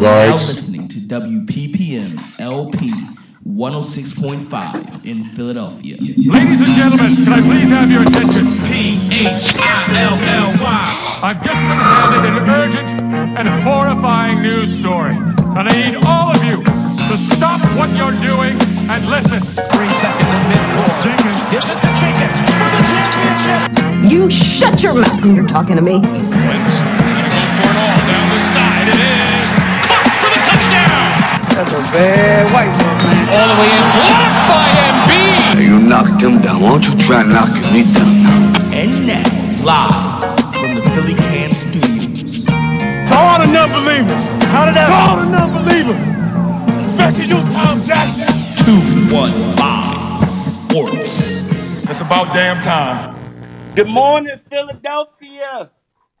Now listening to WPPM LP 106.5 in Philadelphia. Ladies and gentlemen, can I please have your attention? P H I L L Y. I've just been handed an urgent and horrifying news story. And I need all of you to stop what you're doing and listen. Three seconds in midcourt. Jenkins gives it to Jenkins for the championship. You shut your mouth when you're talking to me. Wins. That's a bad white man, man. All the way in, blocked by Embiid. You knocked him down. Why don't you try knocking me down now? And now, live from the Philly Can Studios. To all the non-believers. How did that? To all the non-believers. Especially you, Tom Jackson. 215 Sports. It's about damn time. Good morning, Philadelphia.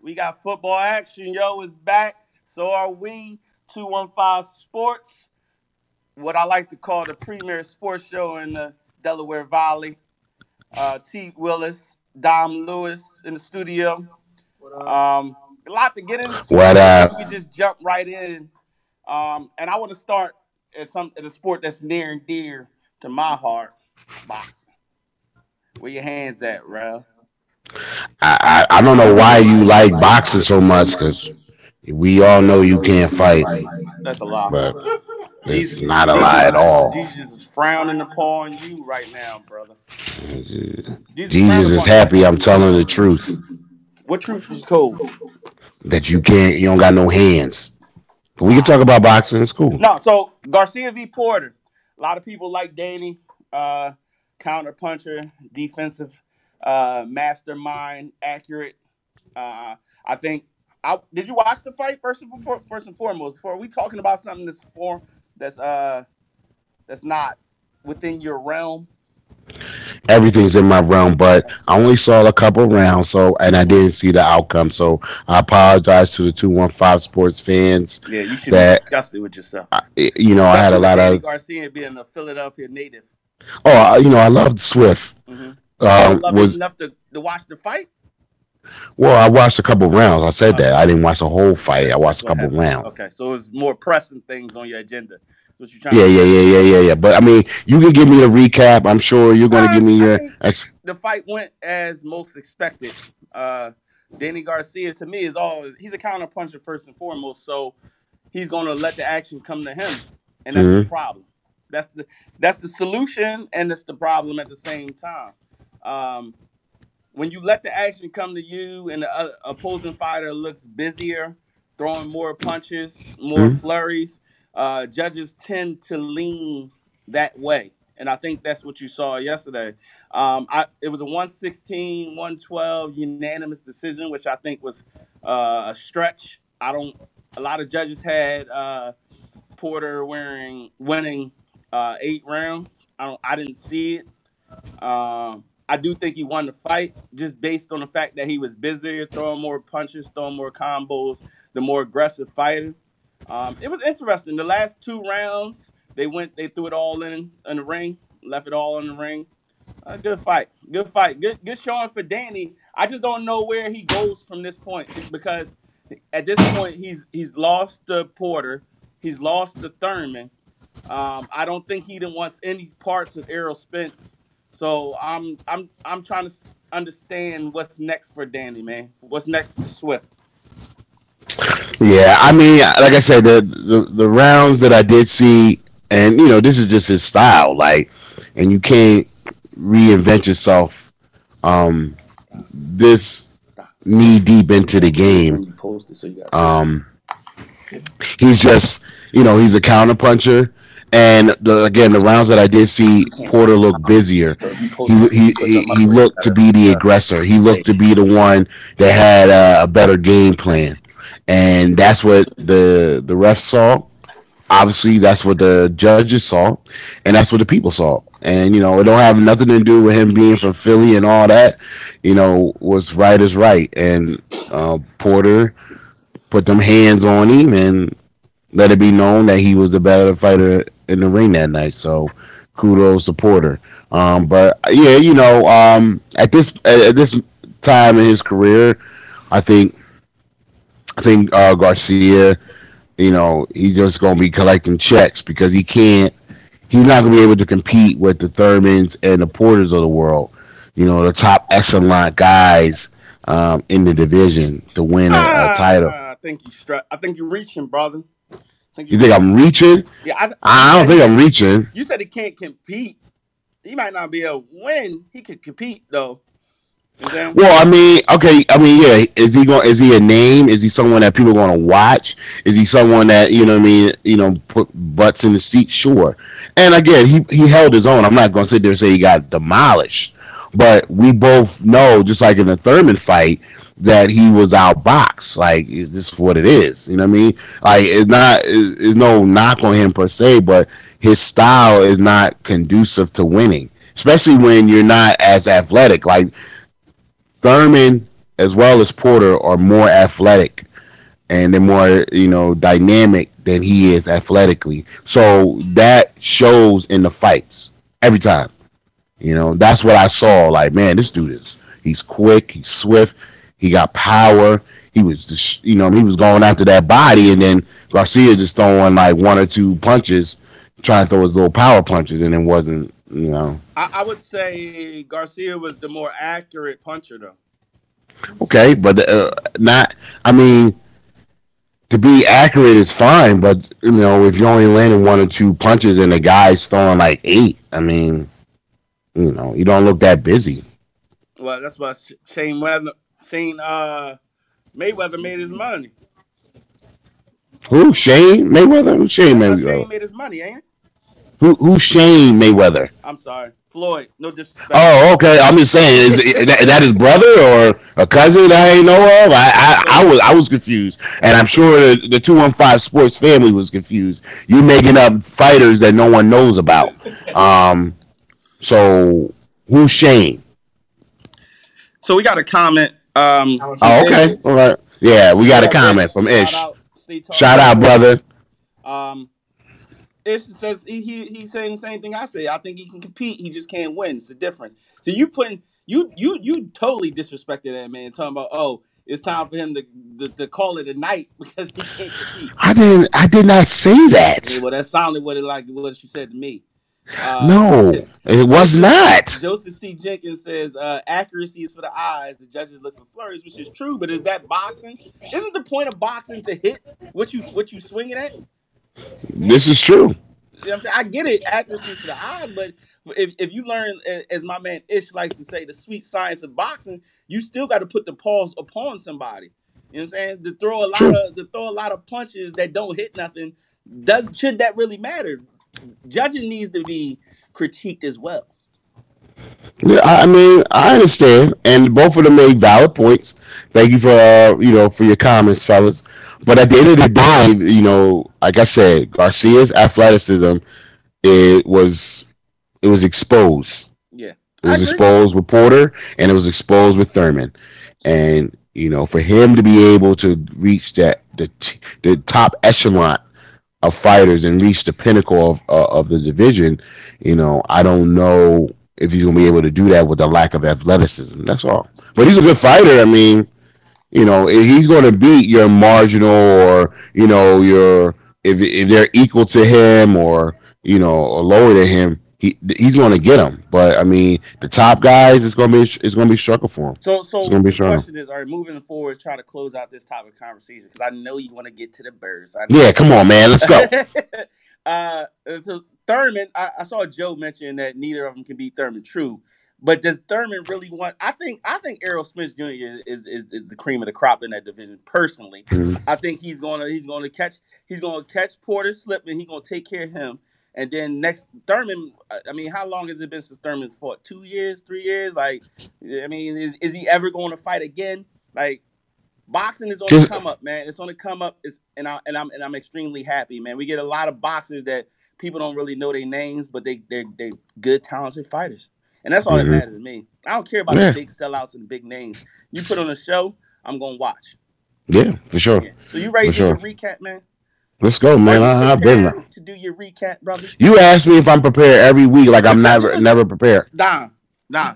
We got football action. Yo is back. So are we. 215 Sports. What I like to call the premier sports show in the Delaware Valley. Uh, T. Willis, Dom Lewis in the studio. Um, a lot to get into. What up? We just jump right in. Um, and I want to start at some at a sport that's near and dear to my heart, boxing. Where your hands at, Ralph? I, I I don't know why you like boxing so much because we all know you can't fight, That's a lot. but it's Jesus, not a lie at all. Jesus is frowning upon you right now, brother. Jesus, Jesus is happy I'm telling the truth What truth is cold? that you can't you don't got no hands. But we can talk about boxing. It's cool. No, so Garcia v. Porter. A lot of people like Danny, uh, counter puncher, defensive uh, mastermind, accurate. Uh, I think. I, did you watch the fight first and for, first and foremost? Before we talking about something that's for that's uh that's not within your realm. Everything's in my realm, but I only saw a couple rounds, so and I didn't see the outcome. So I apologize to the two one five sports fans. Yeah, you should That- be disgusted with yourself. I, you know, I had a lot Danny of Garcia being a Philadelphia native. oh, you know, I loved Swift. Mhm. Um, was enough to, to watch the fight. Well, I watched a couple rounds. I said that I didn't watch the whole fight. I watched a What couple happened? rounds. Okay, so it's more pressing things on your agenda. That's what you're trying Yeah, to yeah, yeah, yeah, yeah, yeah. But I mean, you can give me the recap. I'm sure you're going to give me I your. Ex- the fight went as most expected. Uh, Danny Garcia, to me, is all he's a counter puncher first and foremost. So he's going to let the action come to him, and that's the Mhm. problem. That's the that's the solution, and it's the problem at the same time. Um, when you let the action come to you, and the uh, opposing fighter looks busier, throwing more punches, more Mhm. flurries, uh, judges tend to lean that way. And I think that's what you saw yesterday. Um, I, it was a 116, 112 unanimous decision, which I think was uh, a stretch. I don't. A lot of judges had uh, Porter wearing winning uh, eight rounds. I don't. I didn't see it. Um, I do think he won the fight just based on the fact that he was busier, throwing more punches, throwing more combos, the more aggressive fighter. Um, it was interesting. The last two rounds, they went, they threw it all in in the ring, left it all in the ring. Uh, good fight, good fight, good good showing for Danny. I just don't know where he goes from this point because at this point he's he's lost to Porter, he's lost to Thurman. Um, I don't think he wants any parts of Errol Spence. So I'm I'm I'm trying to s- understand what's next for Danny, man. What's next for Swift? yeah, I mean, like I said, the, the the rounds that I did see, and you know, this is just his style. Like, and you can't reinvent yourself. Um, this knee deep into the game. You posted, so you got. Um, he's just, you know, he's a counter puncher. And the, again, the rounds that I did see, Porter looked busier. He, he he he looked to be the aggressor. He looked to be the one that had a, a better game plan, and that's what the the refs saw. Obviously, that's what the judges saw, and that's what the people saw. And you know, it don't have nothing to do with him being from Philly and all that. You know, what's right is right, and uh, Porter put them hands on him and let it be known that he was the better fighter in the ring that night. So kudos to Porter. Um, but yeah, you know, um, at this at this time in his career, I think I think uh, Garcia you know, he's just going to be collecting checks because he can't. He's not going to be able to compete with the Thurmans and the Porters of the world. You know, the top echelon guys um, in the division to win a, a title. Ah, I think you I think you're reaching, brother. Think You think I'm reaching? Yeah, I, I don't think I'm reaching. You said he can't compete. He might not be able to win. He could compete though. You know what I'm saying? Well, I mean, okay, I mean, yeah, is he going? Is he a name? Is he someone that people are going to watch? Is he someone that you know? what I mean, you know, put butts in the seat? Sure. And again, he he held his own. I'm not going to sit there and say he got demolished, but we both know, just like in the Thurman fight, that he was outboxed. Like this is what it is. You know what I mean? Like it's not. It's, no knock on him per se, but his style is not conducive to winning, especially when you're not as athletic. Like Thurman as well as Porter are more athletic and they're more, you know, dynamic than he is athletically. So that shows in the fights every time. You know, that's what I saw. Like, man, this dude is he's quick, he's swift, he got power. He was just, you know, he was going after that body, and then Garcia just throwing like one or two punches, trying to throw his little power punches, and it wasn't, you know. I, I would say Garcia was the more accurate puncher though. Okay, but uh, not. I mean, to be accurate is fine, but you know, if you're only landing one or two punches and the guy's throwing like eight, I mean, you know, you don't look that busy. Well, that's why Shane Weather, Shane uh, Mayweather made his money. Who Shane Mayweather? Who Shane Mayweather? Shane made his money, ain't it? Who who Shane Mayweather? I'm sorry, Floyd. No disrespect. Oh, okay. I'm just saying, is, that, is that his brother or a cousin I ain't know of? I, I, I was I was confused, and I'm sure the, the two one five sports family was confused. You making up fighters that no one knows about. Um, so who's Shane? So we got a comment. Um, Oh, okay, all right. Yeah, we got a comment from Ish. Shout out, Shout out, brother. Um, Ish says he, he he's saying the same thing I say. I think he can compete. He just can't win. It's the difference. So you putting you you you totally disrespected that man. Talking about oh, it's time for him to to, to call it a night because he can't compete. I didn't. I did not say Yeah, that. well, that sounded what it like what she said to me. Uh, No, it was not. Joseph C. Jenkins says uh, accuracy is for the eyes. The judges look for flurries, which is true. But is that boxing? Isn't the point of boxing to hit what you what you swinging at? This is true. You know I'm saying? I get it, accuracy is for the eye, but if, if you learn, as my man Ish likes to say, the sweet science of boxing, you still got to put the paws upon somebody. You know what I'm saying? To throw a lot True. of to throw a lot of punches that don't hit nothing, does should that really matter? Judging needs to be critiqued as well. Yeah, I I mean, I understand, and both of them made valid points. Thank you for uh, you know for your comments, fellas. But at the end of the day, you know, like I said, Garcia's athleticism it was it was exposed. Yeah, It was exposed with Porter, and it was exposed with Thurman. And you know, for him to be able to reach that the t- the top echelon of fighters and reach the pinnacle of uh, of the division, you know, I don't know if he's gonna be able to do that with the lack of athleticism. That's all. But he's a good fighter. I mean, you know, he's going to beat your marginal or you know your if if they're equal to him or you know or lower than him, he he's going to get them. But I mean, the top guys, it's going to be it's going to be struggle for him. So, so It's gonna be the strong. question is, all right, moving forward, try to close out this topic of conversation because I know you want to get to the birds. I. Yeah, come on, man, let's go. uh, so Thurman, I, I saw Joe mention that neither of them can beat Thurman. True, but does Thurman really want? I think I think Errol Spence Jr. is, is is the cream of the crop in that division. Personally, Mhm. I think he's gonna he's gonna catch he's gonna catch Porter slipping. He's gonna take care of him. And then next Thurman, I mean, how long has it been since Thurman's fought? Two years, three years? Like, I mean, is, is he ever going to fight again? Like, boxing is on the come up, man. It's on the come up. It's and I and I'm and I'm extremely happy, man. We get a lot of boxers that people don't really know their names, but they they they good, talented fighters, and that's all Mhm. that matters to me. I don't care about Yeah. the big sellouts and the big names. You put on a show, I'm gonna watch. Yeah, for sure. Yeah. So you ready For to sure. recap, man? Let's go, man. I, I've been. prepared to do your recap, brother. You asked me if I'm prepared every week, like I'm never never prepared. Nah, nah.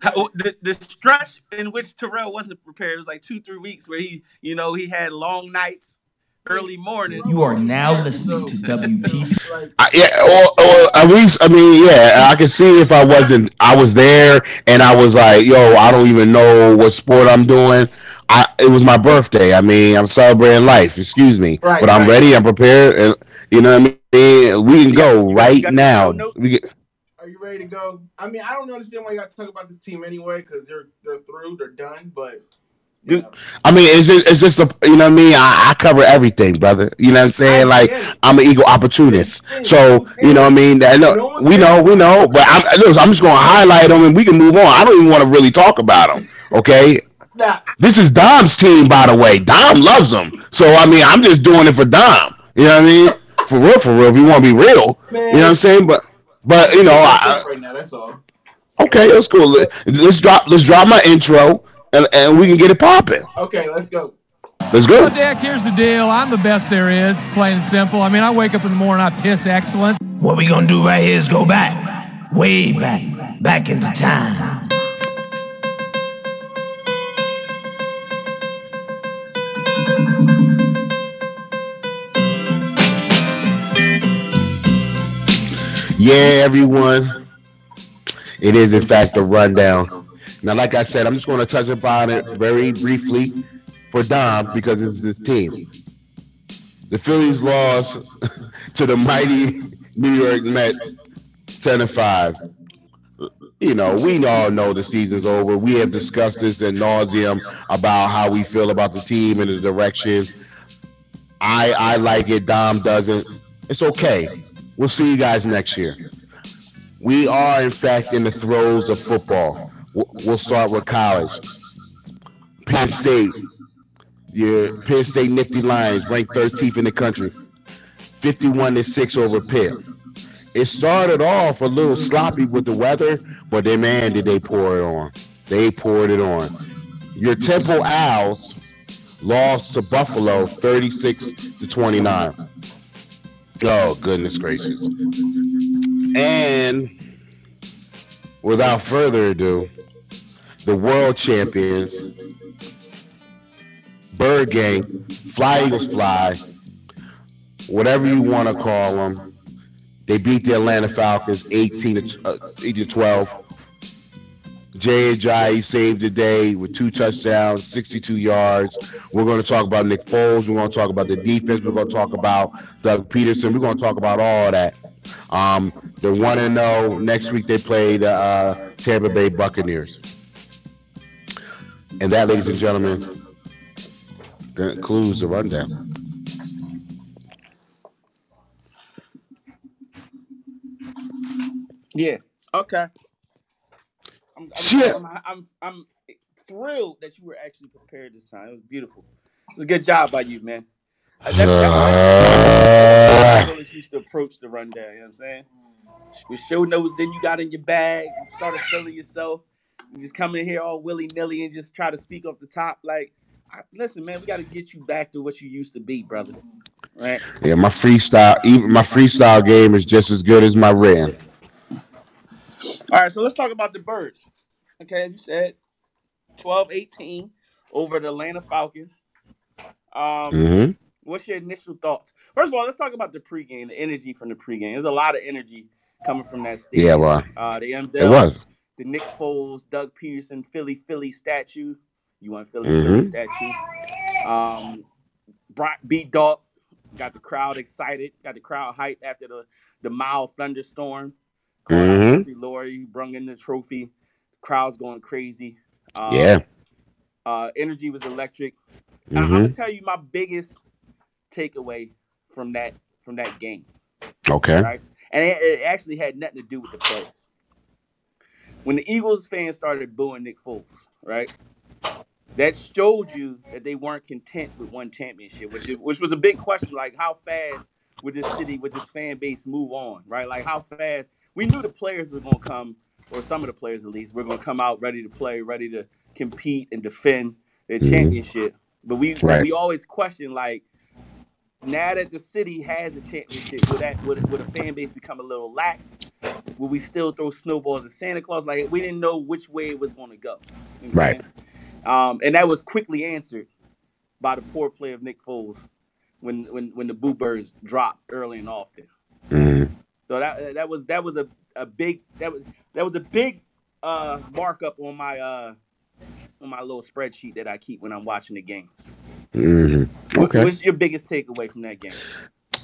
How- oh, The, the stretch in which Terrell wasn't prepared was like two, three weeks where he, you know, he had long nights. early morning. You are now listening to WPP. I, yeah, or, or at least I mean, yeah, I can see if I wasn't, I was there and I was like, yo, I don't even know what sport I'm doing. I it was my birthday. I mean, I'm celebrating life. Excuse me, Right, but I'm right. ready. I'm prepared, and you know what I mean. We can go right you got the now. Get, Are you ready to go? I mean, I don't understand why you got to talk about this team anyway, because they're they're through, they're done. But Dude, I mean, it's just, it's just a, you know what I mean. I, I cover everything, brother. You know what I'm saying? Like I'm an equal opportunist. So you know what I mean. That, look, we know, we know. But I'm, look, I'm just gonna highlight them and we can move on. I don't even want to really talk about them. Okay. Nah, This is Dom's team, by the way. Dom loves them. So I mean, I'm just doing it for Dom. You know what I mean? For real, for real. If you want to be real, you know what I'm saying. But but you know, I, right now, that's all. okay, that's cool. Let- Let's drop let's drop my intro and, and we can get it popping. Okay, let's go. Let's go. Well, Dick, here's the deal. I'm the best there is, plain and simple. I mean, I wake up in the morning, I piss excellent. What we gonna do right here is go back, way back, back into time. Yeah, everyone. It is in fact a rundown. Now, like I said, I'm just going to touch upon it very briefly for Dom because it's his team. The Phillies lost to the mighty New York Mets 10 to 5. You know, we all know the season's over. We have discussed this in nauseum about how we feel about the team and the direction. I I like it. Dom doesn't. It's okay. We'll see you guys next year. We are, in fact, in the throes of football. We'll start with college. Penn State, your Penn State Nittany Lions, ranked 13th in the country, 51 to six over Pitt. It started off a little sloppy with the weather, but they, man, did they pour it on? They poured it on. Your Temple Owls lost to Buffalo 36 to 29. Oh, goodness gracious. And without further ado, the world champions, Bird Gang, Fly Eagles Fly, whatever you want to call them, they beat the Atlanta Falcons 18 to, uh, 18 to 12. Jay Ajayi saved the day with two touchdowns, 62 yards. We're going to talk about Nick Foles. We're going to talk about the defense. We're going to talk about Doug Pederson. We're going to talk about all that. Um, they're one and zero. Next week they play the uh, Tampa Bay Buccaneers. And that, ladies and gentlemen, concludes the rundown. Yeah. Okay. I'm, I'm, Shit. I'm, I'm, I'm thrilled that you were actually prepared this time. It was beautiful. It was a good job by you, man. Uh, That's, that's used to approach the rundown. You know what I'm saying? With show notes, then you got in your bag, you started feeling yourself. You just come in here all willy nilly and just try to speak off the top. Like, I, listen, man, we got to get you back to what you used to be, brother. Right? yeah, my freestyle, even my freestyle game is just as good as my written. All right, so let's talk about the birds. Okay, as you said, 12 18 over the Atlanta Falcons. Um, hmm What's your initial thoughts? First of all, let's talk about the pregame, the energy from the pregame. There's a lot of energy coming from that stadium. Yeah, well, Uh, they it was. the Nick Foles, Doug Pederson, Philly Philly statue. You want Philly Mhm. Philly statue? Um, Brock B. Dog got the crowd excited, got the crowd hyped after the the mild thunderstorm. Called Mhm. Jeffrey Lurie, brung in the trophy. crowd's going crazy. Um, Yeah. Uh, energy was electric. And I'm gonna tell you my biggest takeaway from that from that game Okay. right? And it, it actually had nothing to do with the players. When the Eagles fans started booing Nick Foles, right? That showed you that they weren't content with one championship, which is, which was a big question. Like, how fast would this city, would this fan base move on, right? Like, how fast? We knew the players were going to come, or some of the players at least, were going to come out ready to play, ready to compete and defend their Mhm. championship. But we Right. we always question like now that the city has a championship, would that would, would a fan base become a little lax? Will we still throw snowballs at Santa Claus? Like we didn't know which way it was going to go. You know Right. Um, and that was quickly answered by the poor play of Nick Foles. When when when the Boo Birds dropped early and often. Mhm. So that that was that was a, a big that was that was a big uh markup on my uh on my little spreadsheet that I keep when I'm watching the games. Mhm. Okay. What's your biggest takeaway from that game?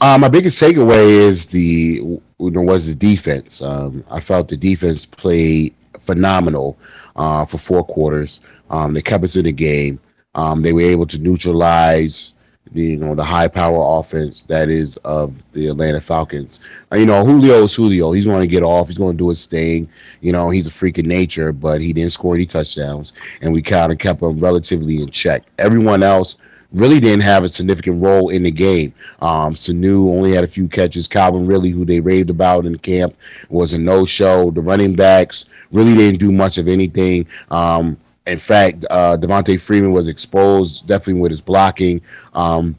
Uh, my biggest takeaway is the you know was the defense. Um, I felt the defense played phenomenal uh, for four quarters. Um, they kept us in the game. Um, they were able to neutralize you know the high power offense that is of the Atlanta Falcons. You know Julio is Julio. He's going to get off. He's going to do his thing. You know he's a freak of nature, but he didn't score any touchdowns, and we kind of kept him relatively in check. Everyone else really didn't have a significant role in the game. Um, Sanu only had a few catches. Calvin Ridley, who they raved about in camp, was a no-show. The running backs really didn't do much of anything. Um, in fact, uh, Devonta Freeman was exposed, definitely with his blocking. Um,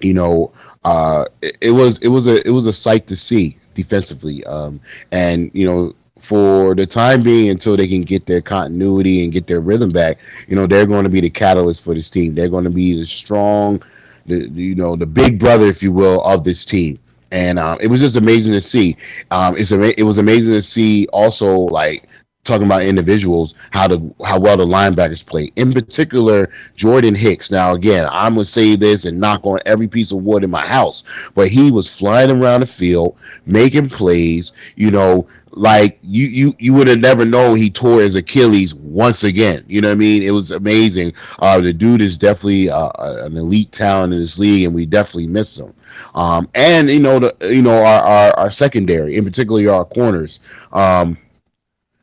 you know, uh, it, it was it was a it was a sight to see defensively. Um, and you know, for the time being, until they can get their continuity and get their rhythm back, you know, they're going to be the catalyst for this team. They're going to be the strong, the you know, the big brother, if you will, of this team. And um, it was just amazing to see. Um, it's it was amazing to see also like talking about individuals how the how well the linebackers play. In particular, Jordan Hicks. Now again, I'm gonna say this and knock on every piece of wood in my house, but he was flying around the field, making plays. You know, like you you you would have never known he tore his Achilles once again. You know what I mean? It was amazing. Uh, the dude is definitely uh, an elite talent in this league, and we definitely miss him. Um, and you know the you know our, our our secondary, in particular our corners. Um,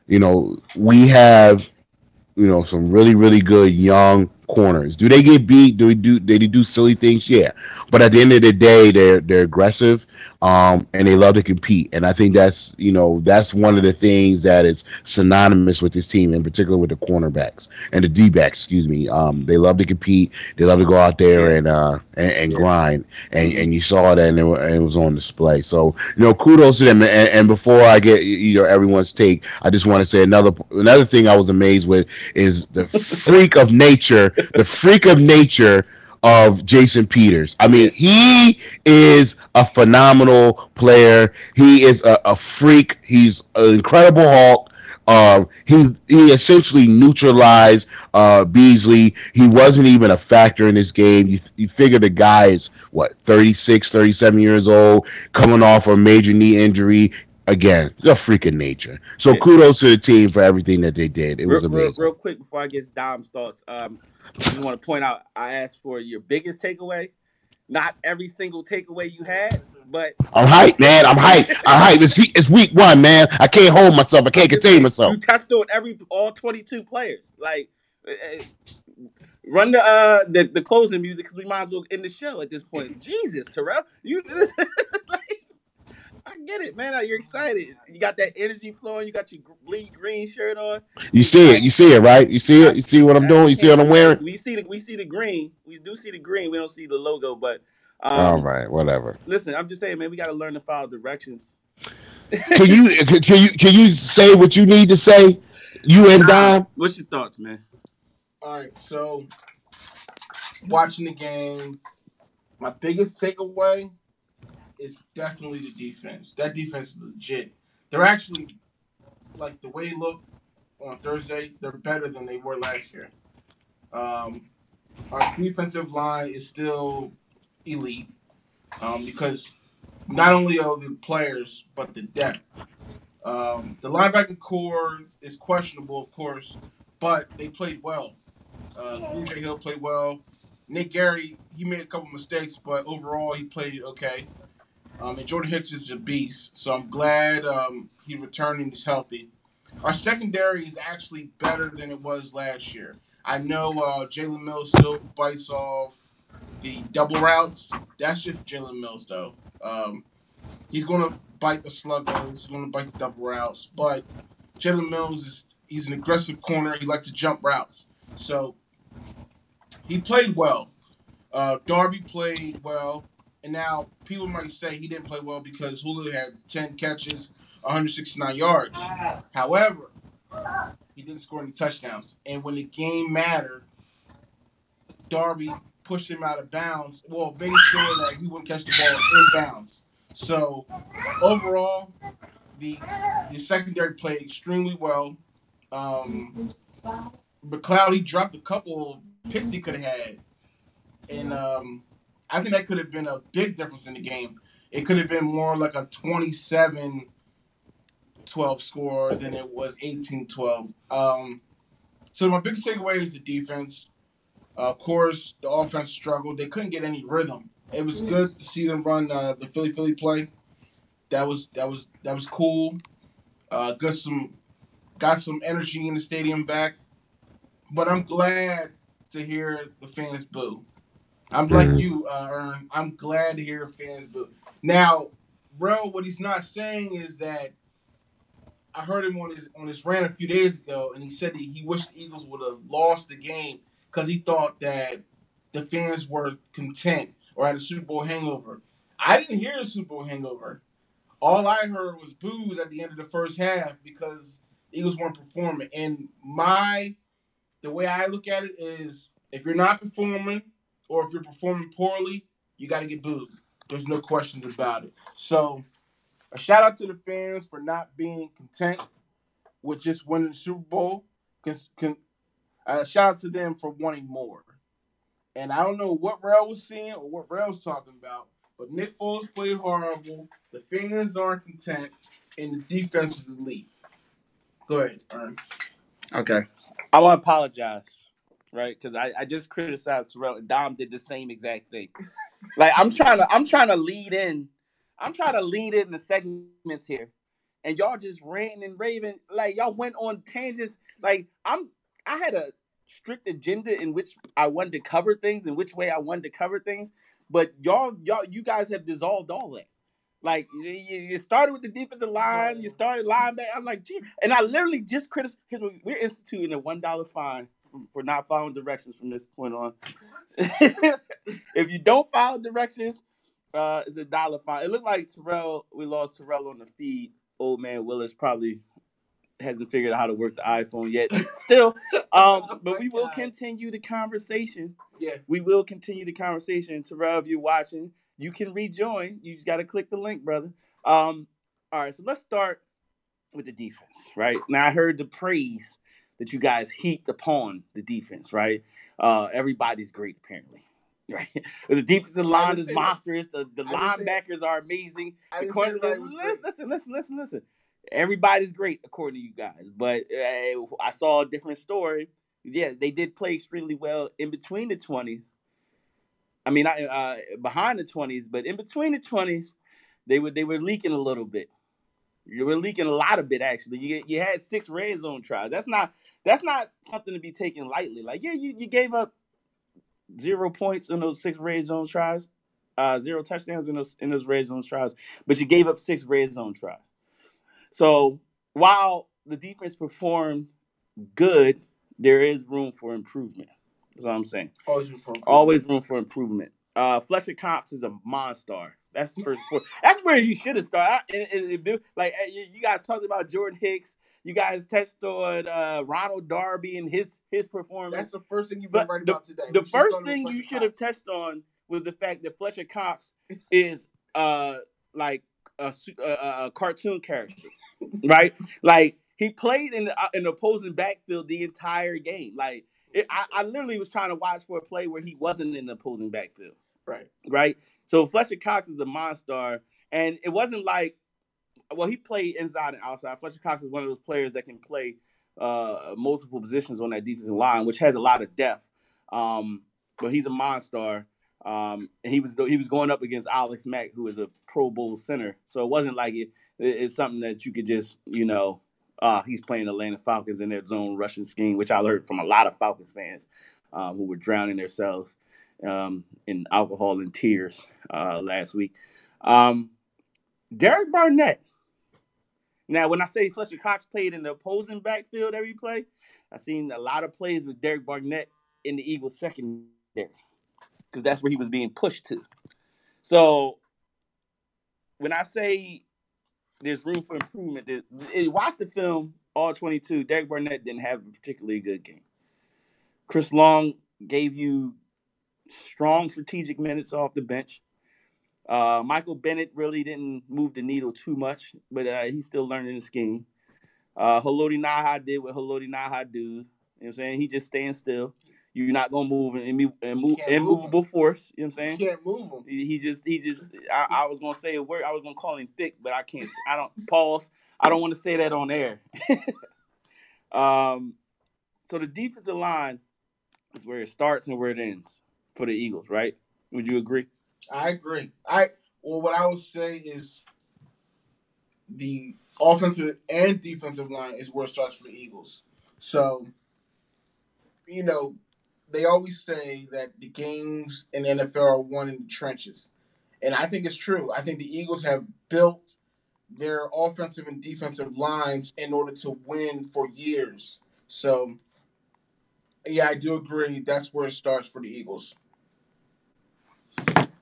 you know, we have, you know, some really, really good young corners. Do they get beat? Do we do they do silly things? Yeah. But at the end of the day, they're they're aggressive, um, and they love to compete. And I think that's you know that's one of the things that is synonymous with this team, in particular with the cornerbacks and the D backs. Excuse me. Um, they love to compete. They love to go out there and uh and, and grind. And and you saw that, and it, and it was on display. So you know, kudos to them. And, and before I get you know everyone's take, I just want to say another another thing I was amazed with is the freak of nature, the freak of nature of Jason Peters. I mean, he is a phenomenal player. He is a, a freak. He's an incredible Hulk. Um, he he essentially neutralized uh, Beasley. He wasn't even a factor in this game. You, you figure the guy is what 36, 37 years old, coming off a major knee injury. Again, the freaking nature. So Yeah. kudos to the team for everything that they did. It was real, real, amazing. real quick before I get Dom's thoughts, um, I just want to point out I asked for your biggest takeaway. Not every single takeaway you had, but I'm hyped, man. I'm hyped. I'm hyped. It's, it's week one, man. I can't hold myself. I can't contain myself. you touched on every all 22 players. Like, eh, eh, run the uh the, the closing music because we might as well end the show at this point. Jesus, Terrell, you. like, get it, man. You're excited. You got that energy flowing. You got your gr- bleed green shirt on. You see it. You see it, right? You see it. You see what I'm doing. You see what I'm wearing. We see the we see the green. We do see the green. We don't see the logo, but um, All right, whatever. listen, I'm just saying, man, we got to learn to follow directions. Can you can can you can you say what you need to say? You and Dom. What's your thoughts, man? All right, so watching the game, my biggest takeaway is definitely the defense. That defense is legit. They're actually like the way they looked on Thursday. They're better than they were last year. Um, our defensive line is still elite um, because not only are the players but the depth. Um, the linebacking core is questionable, of course, but they played well. Uh, DJ Hill played well. Nick Gerry, he made a couple mistakes, but overall he played okay. Um, and Jordan Hicks is a beast, so I'm glad um, he returned and he's healthy. Our secondary is actually better than it was last year. I know uh, Jalen Mills still bites off the double routes. That's just Jalen Mills, though. Um, he's going to bite the sluggos. He's going to bite the double routes. But Jalen Mills is he's an aggressive corner. He likes to jump routes. So he played well. Uh, Darby played well. And now people might say he didn't play well because Julio had 10 catches, 169 yards. However, he didn't score any touchdowns. And when the game mattered, Darby pushed him out of bounds. Well, making sure that he wouldn't catch the ball in bounds. So overall, the the secondary played extremely well. Um, McLeod he dropped a couple picks he could have had, and um, I think that could have been a big difference in the game. It could have been more like a 27 12 score than it was 18 12. Um, so my biggest takeaway is the defense. Uh, of course, the offense struggled. They couldn't get any rhythm. It was good to see them run uh, the Philly Philly play. That was that was that was cool. Uh, got some got some energy in the stadium back. But I'm glad to hear the fans boo. I'm like Mhm. you, uh, Ern. I'm glad to hear fans boo. Now, bro, what he's not saying is that I heard him on his on his rant a few days ago, and he said that he wished the Eagles would have lost the game because he thought that the fans were content or had a Super Bowl hangover. I didn't hear a Super Bowl hangover. All I heard was boos at the end of the first half because Eagles weren't performing. And my the way I look at it is if you're not performing or if you're performing poorly, you got to get booed. There's no questions about it. So, a shout out to the fans for not being content with just winning the Super Bowl. Can, can, uh, shout out to them for wanting more. And I don't know what Rel was seeing or what Rel was talking about, but Nick Foles played horrible. The fans aren't content, and the defense is elite. Go ahead, Ern. Okay. I want to apologize, right? Because I, I just criticized Terrell and Dom did the same exact thing. like I'm trying to I'm trying to lead in, I'm trying to lead in the segments here, and y'all just ranting and raving like y'all went on tangents. Like I'm I had a strict agenda in which I wanted to cover things and which way I wanted to cover things, but y'all y'all you guys have dissolved all that. Like you, started with the defensive line, you started linebacker. I'm like, gee, and I literally just criticized. We're instituting a one dollar fine for, not following directions from this point on. if you don't follow directions, uh, it's a dollar fine. It looked like Terrell. We lost Terrell on the feed. Old man Willis probably hasn't figured out how to work the iPhone yet. Still, um, but we will continue the conversation. Yeah. We will continue the conversation. Terrell, if you're watching, you can rejoin. You just got to click the link, brother. Um, all right, so let's start with the defense, right? Now I heard the praise that you guys heaped upon the defense, right? Uh, everybody's great apparently, right? the defensive line is say that. monstrous. The the linebackers are amazing. I The didn't corner- everybody listen, listen, listen, listen. Everybody's great according to you guys, but uh, I saw a different story. Yeah, they did play extremely well in between the twenties. I mean, I, uh, behind the twenties, but in between the twenties, they were they were leaking a little bit. You were leaking a lot of it actually. You you had six red zone tries. That's not that's not something to be taken lightly. Like yeah, you, you gave up zero points in those six red zone tries, uh, zero touchdowns in those in those red zone tries, but you gave up six red zone tries. So while the defense performed good, there is room for improvement. That's all I'm saying. Always before. Always room for improvement. Uh, Fletcher Cox is a monster. That's first. For, that's where you should have started. I- and- and- like uh, you guys talked about Jordan Hicks. You guys touched on uh, Ronald Darby and his his performance. That's the first thing you've been right about today. the first thing you should have touched on was the fact that Fletcher Cox is uh like a, a, a- cartoon character, right? Like he played in the, uh, in opposing backfield the entire game. Like it, I, I literally was trying to watch for a play where he wasn't in the opposing backfield Right. right? So Fletcher Cox is a monster, and it wasn't like, well, he played inside and outside. Fletcher Cox is one of those players that can play uh, multiple positions on that defensive line, which has a lot of depth. Um, but he's a monster. Um, and he was he was going up against Alex Mack, who is a Pro Bowl center. So it wasn't like it, it- it's something that you could just you know. Uh, he's playing Atlanta Falcons in their zone rushing scheme, which I learned from a lot of Falcons fans um, who were drowning themselves um, in alcohol and tears uh, last week. Um, Derek Barnett. Now, when I say Fletcher Cox played in the opposing backfield every play, I've seen a lot of plays with Derek Barnett in the Eagles secondary because that's where he was being pushed to. So when I say there's room for improvement, eh, watch the film all 22. Derek Barnett didn't have a particularly good game. Chris Long gave you strong strategic minutes off the bench. Uh, Michael Bennett really didn't move the needle too much, but uh, he's still learning the scheme. Uh, Haloti Ngata did what Haloti Ngata do. You know what I'm saying? He just stands still. You're not gonna move and, and move immovable force. You know what I'm You saying? can't move him. He he just he just I, I was gonna say a word. I was gonna call him thick, but I can't. I don't pause. I don't want to say that on air. um, so the defensive line is where it starts and where it ends for the Eagles, right? Would you agree? I agree. I well, what I would say is the offensive and defensive line is where it starts for the Eagles. So, you know, they always say that the games in the NFL are won in the trenches, and I think it's true. I think the Eagles have built their offensive and defensive lines in order to win for years. So, yeah, I do agree. That's where it starts for the Eagles.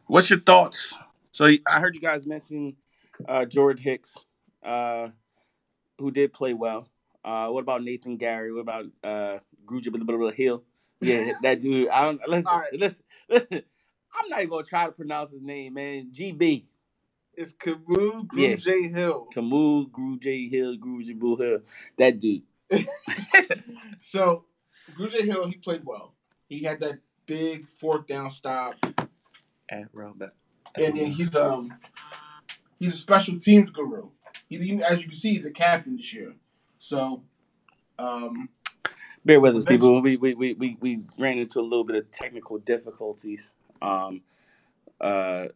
What's your thoughts? So I heard you guys mention uh, George Hicks, uh, who did play well. Uh, what about Nathan Gerry? What about uh, Grugier-Hill? Yeah, that dude. I don't listen. All right. Listen, listen. I'm not even gonna try to pronounce his name, man. GB. It's Kamu Yeah. J Hill. Kamu Grugier-Hill, Gruja Hill. That dude. So, Grugier-Hill, he played well. He had that big fourth down stop, At Robert. and then he's um he's a special teams guru. He, he- as you can see, he's a captain this year. So, um, Bear with us, people. We we, we, we we ran into a little bit of technical difficulties. Um, uh,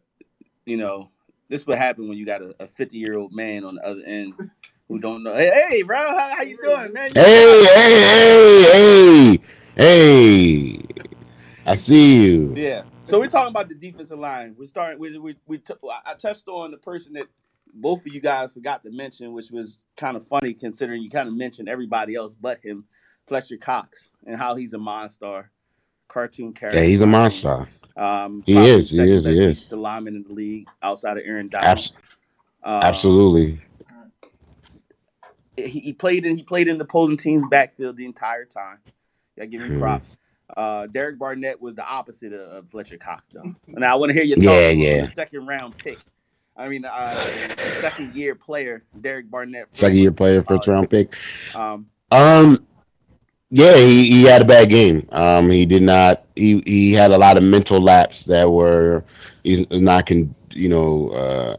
you know, this is what happened when you got a 50 year old man on the other end who don't know. Hey, hey bro, how, how you doing, man? You Hey, hey, hey, hey, hey. I see you. Yeah. So we're talking about the defensive line. We're starting. We we, we t- I touched on the person that both of you guys forgot to mention, which was kind of funny considering you kind of mentioned everybody else but him, Fletcher Cox, and how he's a monster, cartoon character. Yeah, he's a monster. Um, He is, he is, he is. defensive lineman in the league outside of Aaron Donald. Abs- Um, absolutely. he, he played in he played in the opposing team's backfield the entire time. I give him props. Uh, Derek Barnett was the opposite of, Fletcher Cox, though. Now I want to hear your Yeah, thoughts on yeah. the second round pick. I mean, uh, second year player Derek Barnett. Second year player, first college. round pick. Um, Um, yeah, he, he had a bad game. Um, he did not. He he had a lot of mental laps that were is not con. You know, uh,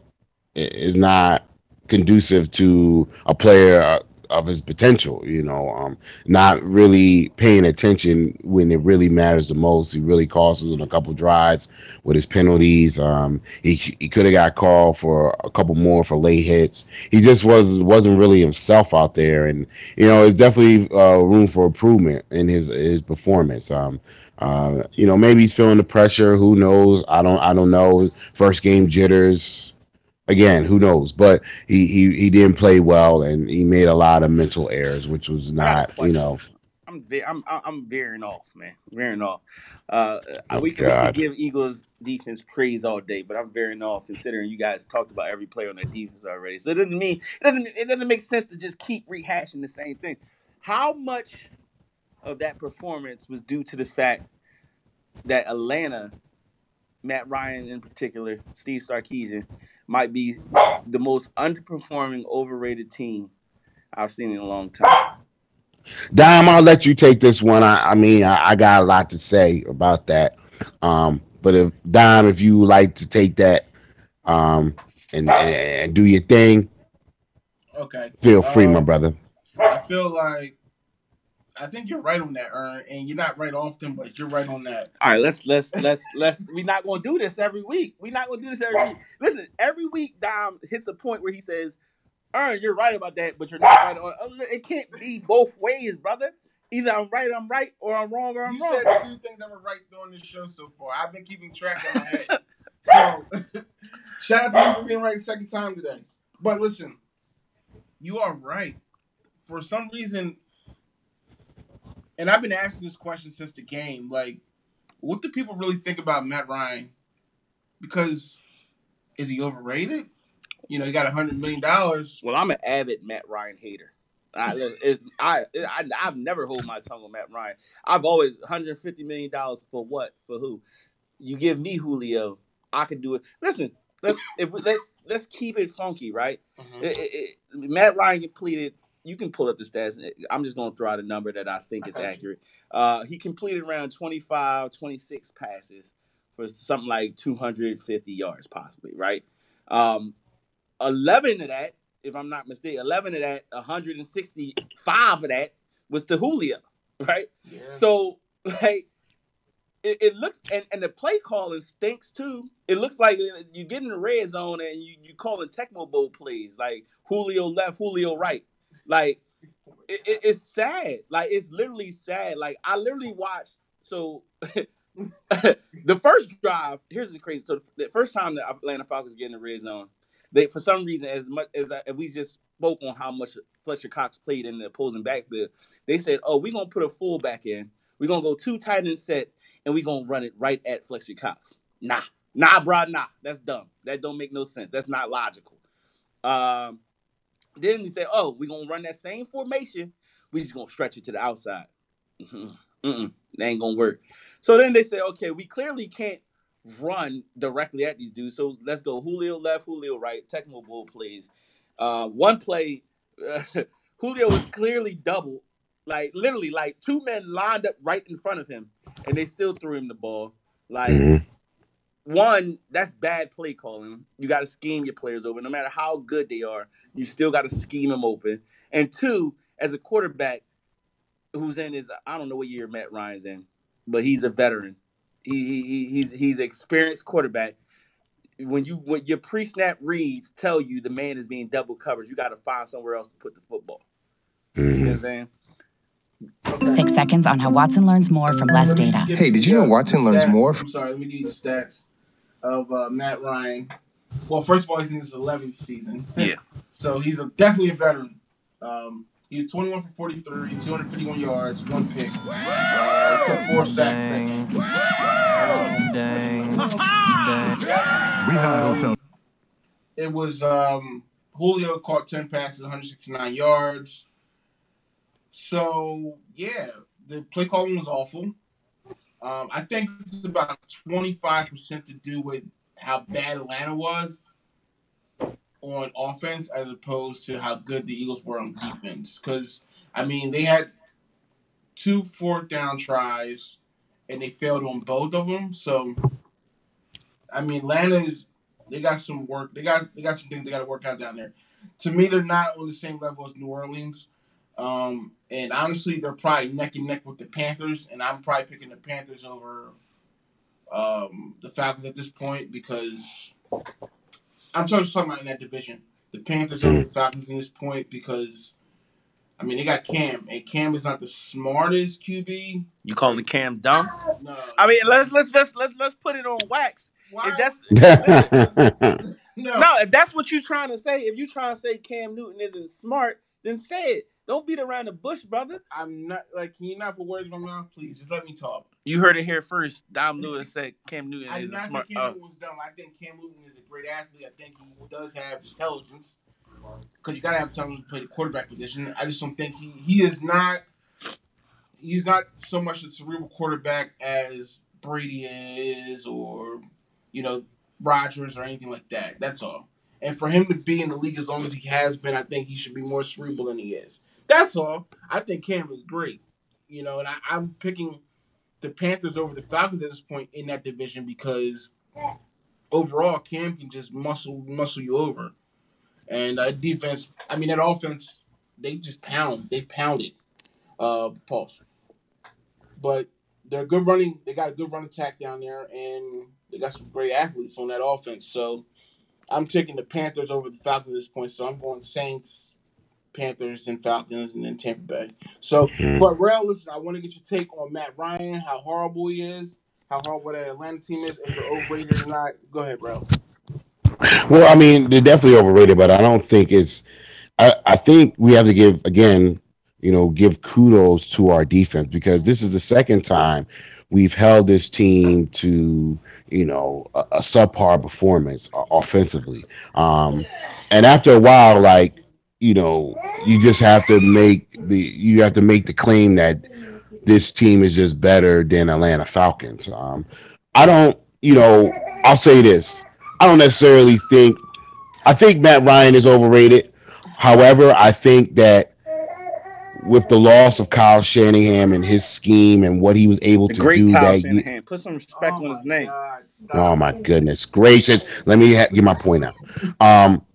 is not conducive to a player of his potential. You know, um, not really paying attention when it really matters the most. He really cost on a couple drives with his penalties. Um, he he could have got called for a couple more for late hits. He just was wasn't really himself out there, and you know, it's definitely uh, room for improvement in his his performance. Um, uh, you know, maybe he's feeling the pressure. Who knows? I don't. I don't know. First game jitters. Again, who knows? But he he he didn't play well, and he made a lot of mental errors, which was I got a not. You know. I'm I'm I'm veering off, man. Veering off. Uh, Oh, we can we can give Eagles defense praise all day, but I'm veering off considering you guys talked about every player on that defense already. So it doesn't mean it doesn't it doesn't make sense to just keep rehashing the same thing. How much of that performance was due to the fact that Atlanta, Matt Ryan in particular, Steve Sarkisian, might be the most underperforming, overrated team I've seen in a long time. Dom, I'll let you take this one. I, I mean, I, I got a lot to say about that. Um, but if Dom, if you like to take that, um, and, and do your thing, okay. feel free, my Um, brother. I feel like I think you're right on that, Ern, and you're not right often, but you're right on that. All right, let's let's let's let's. We're not gonna do this every week. We're not gonna do this every week. Listen, every week Dom hits a point where he says, "Ern, you're right about that, but you're not right on." uh, It can't be both ways, brother. Either I'm right, I'm right, or I'm wrong, or I'm You wrong. said two things that were right during this show so far. I've been keeping track in my head. So shout out to you for being right the second time today. But listen, you are right. For some reason, and I've been asking this question since the game, like, what do people really think about Matt Ryan? Because is he overrated? You know, he got a hundred million dollars. Well, I'm an avid Matt Ryan hater. I, I, I, I've never hold my tongue on Matt Ryan. I've always 150 million dollars for what for who. You give me Julio, I can do it. Listen, let's if let's let's keep it funky, right? Mhm. It- it- it- Matt Ryan completed. You can pull up the stats. I'm just going to throw out a number that I think is accurate. Uh, he completed around 25, 26 passes for something like 250 yards, possibly, right? Um, 11 of that, if I'm not mistaken, 11 of that, 165 of that was to Julio, right? Yeah. So, like, it, it looks, and, and the play calling stinks too. It looks like you get in the red zone and you, you calling Tecmo Bowl plays, like Julio left, Julio right. Like, it, it, it's sad. Like, it's literally sad. Like, I literally watched, so. the first drive, here's the crazy. So the first time the Atlanta Falcons get in the red zone, they for some reason, as much as I, we just spoke on how much Fletcher Cox played in the opposing backfield, they said, "Oh, we're gonna put a fullback in. We're gonna go two tight end set, and we're gonna run it right at Fletcher Cox." Nah, nah, bro, nah. That's dumb. That don't make no sense. That's not logical. Um, then we say, "Oh, we're gonna run that same formation. We just gonna stretch it to the outside." Mhm. Mm-mm, that ain't gonna work. So then they say, okay, we clearly can't run directly at these dudes. So let's go Julio left, Julio right, Tecmo Bowl plays. Uh, one play, Julio was clearly double, like literally like two men lined up right in front of him, and they still threw him the ball. Like Mhm. One, that's bad play calling. You got to scheme your players over. No matter how good they are, you still got to scheme them open. And two, as a quarterback who's in his, I don't know what year Matt Ryan's in, but he's a veteran. He, he, he he's he's an experienced quarterback. When you when your pre-snap reads tell you the man is being double covered, you got to find somewhere else to put the football. You know what I'm saying? Mm-hmm. Six seconds on how Watson learns more from less data. Hey, did you know Watson learns stats. more I'm from- sorry, let me give you the stats of uh, Matt Ryan. Well, first of all, he's in his 11th season. Yeah. So he's a, definitely a veteran. Um, he was 21 for 43, 251 yards, one pick. Uh, took four sacks that game. Um, It was um, Julio caught 10 passes, 169 yards. So, yeah, the play calling was awful. Um, I think is about 25% to do with how bad Atlanta was on offense as opposed to how good the Eagles were on defense. Because, I mean, they had two fourth down tries and they failed on both of them. So, I mean, Atlanta is they got some work. They got they got some things they got to work out down there. To me, they're not on the same level as New Orleans. Um, and honestly, they're probably neck and neck with the Panthers, and I'm probably picking the Panthers over um, the Falcons at this point because I'm talking talking about in that division. The Panthers over the Falcons in this point because I mean they got Cam, and Cam is not the smartest QB. You calling the Cam dumb? No, I mean, let's let's let's let's, let's put it on wax. why? If that's no, no, if that's what you're trying to say, if you're trying to say Cam Newton isn't smart, then say it. Don't beat around the bush, brother. I'm not like. Can you not put words in my mouth, please? Just let me talk. You heard it here first. Dom Lewis said Cam Newton I did isn't not smart. say Cam. Newton was dumb. I think Cam Newton is a great athlete. I think he does have intelligence because you got to have time to play the quarterback position. I just don't think he he is not. He's not so much a cerebral quarterback as Brady is, or you know Rodgers or anything like that. That's all. And for him to be in the league as long as he has been, I think he should be more cerebral than he is. That's all. I think Cam is great. You know, and I, I'm picking the Panthers over the Falcons at this point in that division because overall Cam can just muscle muscle you over, and uh, defense. I mean, that offense they just pound. They pounded. Uh, pulse. But they're good running. They got a good run attack down there, and they got some great athletes on that offense. So I'm taking the Panthers over the Falcons at this point. So I'm going Saints, Panthers, and Falcons, and then Tampa Bay. So, but Rail, listen, I want to get your take on Matt Ryan, how horrible he is, how horrible that Atlanta team is, if they're overrated or not. Go ahead, Rail. Well, I mean, they're definitely overrated, but I don't think it's. I, I think we have to give again, you know, give kudos to our defense because this is the second time we've held this team to you know a, a subpar performance uh, offensively. Um, and after a while, like you know, you just have to make the you have to make the claim that this team is just better than Atlanta Falcons. Um, I don't you know, I'll say this. I don't necessarily think I think Matt Ryan is overrated. However, I think that with the loss of Kyle Shanahan and his scheme and what he was able The to great do Kyle that Shanahan. Put some respect on his name. Oh my goodness gracious! Let me ha- get my point out. Um,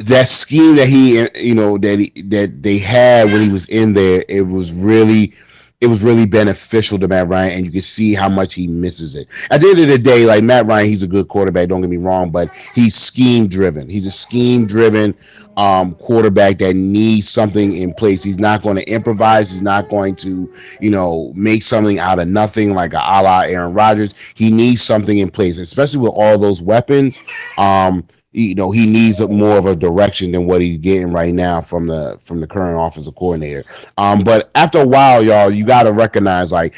that scheme that he, you know, that he, that they had when he was in there, it was really, it was really beneficial to Matt Ryan, and you can see how much he misses it. At the end of the day, like Matt Ryan, he's a good quarterback. Don't get me wrong, but he's scheme driven. He's a scheme driven um, quarterback that needs something in place. He's not going to improvise. He's not going to, you know, make something out of nothing like a a la Aaron Rodgers. He needs something in place, especially with all those weapons. Um, you know, he needs a, more of a direction than what he's getting right now from the from the current offensive coordinator. Um, but after a while, y'all, you got to recognize like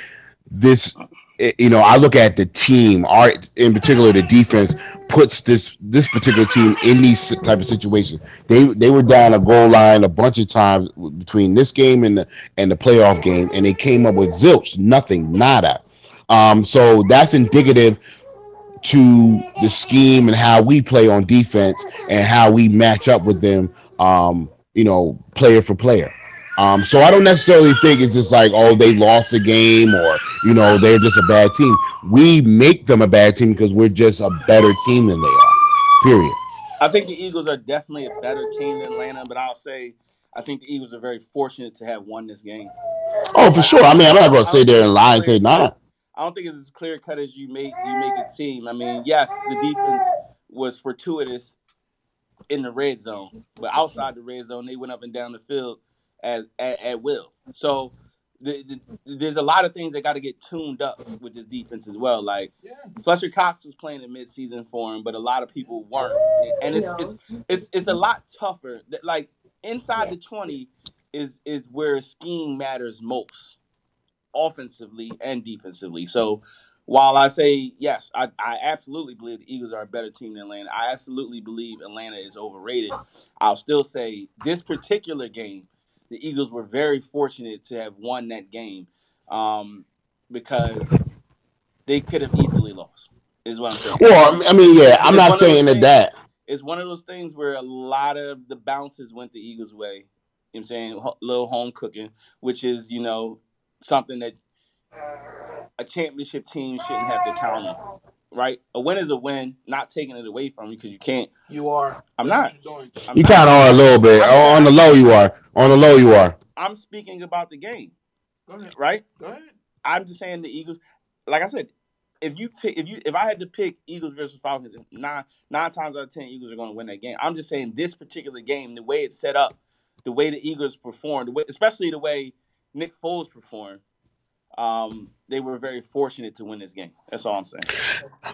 this you know, I look at the team, art in particular, the defense puts this this particular team in these type of situations. They they were down a goal line a bunch of times between this game and the and the playoff game, and they came up with zilch, nothing, nada. Um, so that's indicative to the scheme and how we play on defense and how we match up with them. Um, you know, player for player. Um, so I don't necessarily think it's just like, oh, they lost a game or, you know, they're just a bad team. We make them a bad team because we're just a better team than they are. Period. I think the Eagles are definitely a better team than Atlanta, but I'll say I think the Eagles are very fortunate to have won this game. Oh, for sure. I mean, I'm not going to sit there and lie and say nah. I don't think it's as clear cut as you make you make it seem. I mean, yes, the defense was fortuitous in the red zone, but outside the red zone, they went up and down the field as at, at will. So the, the, there's a lot of things that got to get tuned up with this defense as well. Like Fletcher Cox was playing in midseason for him, but a lot of people weren't, and it's it's it's, it's a lot tougher. Like inside the twenty is is where scheme matters most offensively and defensively. So while I say yes, I, I absolutely believe the Eagles are a better team than Atlanta. I absolutely believe Atlanta is overrated. I'll still say this particular game, the Eagles were very fortunate to have won that game um, because they could have easily lost. Is what I'm saying. Well, I mean- yeah, I'm It's not one of those saying that that. It's one of those things where a lot of the bounces went the Eagles' way. You know what I'm saying? Ho- little home cooking, which is, you know, something that a championship team shouldn't have to count on. Right? A win is a win, not taking it away from you because you can't. You are. I'm That's not. what you're. I'm You kind of are a little bit. Oh, on the low, you are. On the low, you are. I'm speaking about the game, Go ahead. right? Go ahead. I'm just saying the Eagles. Like I said, if you pick, if you, if I had to pick Eagles versus Falcons, nine nine times out of ten, Eagles are going to win that game. I'm just saying this particular game, the way it's set up, the way the Eagles performed, the way, especially the way Nick Foles performed, um, they were very fortunate to win this game. That's all I'm saying.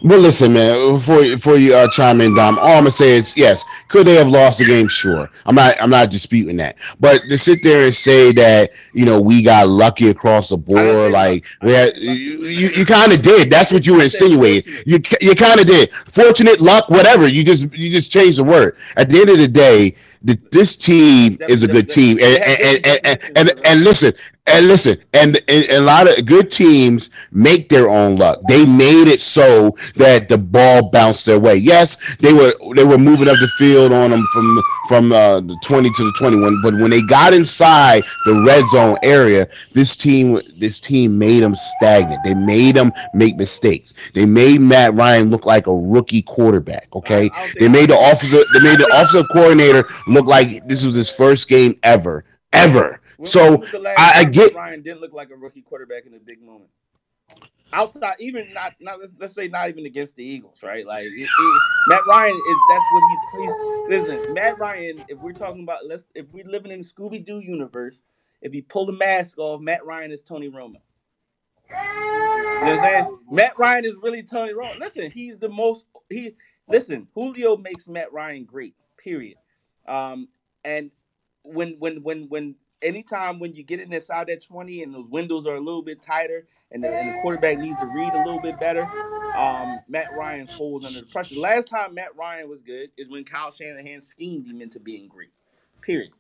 But listen, man, before before you uh, chime in, Dom, all I'm gonna say is yes. Could they have lost the game? Sure. I'm not I'm not disputing that. But to sit there and say that you know we got lucky across the board, like luck. We had, didn't say luck. you you, you kind of did. That's what you were insinuating. You you kind of did. Fortunate, luck, whatever. You just you just changed the word. At the end of the day, the, this team is a good team, and and and, and, and, and listen, and listen, and, and, and a lot of good teams make their own luck. They made it so that the ball bounced their way. Yes, they were they were moving up the field on them from from uh, the twenty to the twenty one, but when they got inside the red zone area, this team this team made them stagnant. They made them make mistakes. They made Matt Ryan look like a rookie quarterback. Okay, I don't think- they made the officer they made the offensive coordinator look like this was his first game ever, ever. When- So when the last I, I get Ryan didn't look like a rookie quarterback in a big moment. Outside, even not, not let's, let's say not even against the Eagles, right? Like it- it- Matt Ryan is that's what he's. He's listen, Matt Ryan. If we're talking about let's if we're living in Scooby Doo universe, if he pull the mask off, Matt Ryan is Tony Romo. You know what I'm saying? Matt Ryan is really Tony Romo. Listen, he's the most. He listen. Julio makes Matt Ryan great. Period. Um, and when when when when anytime when you get in inside that 20 and those windows are a little bit tighter and the, and the quarterback needs to read a little bit better, um, Matt Ryan folds under the pressure. Last time Matt Ryan was good is when Kyle Shanahan schemed him into being great. Period.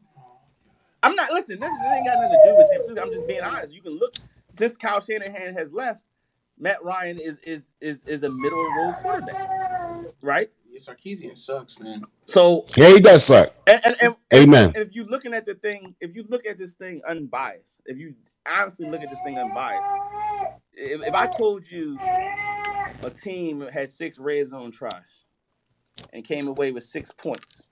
I'm not listen. This, this ain't got nothing to do with him. I'm just being honest. You can look since Kyle Shanahan has left. Matt Ryan is is is is a middle road quarterback, right? Yeah, Sarkisian sucks, man. So Yeah, he does suck. and and, and, Amen. and if you're looking at the thing, if you look at this thing unbiased, if you honestly look at this thing unbiased, if, if I told you a team had six red zone tries and came away with six points,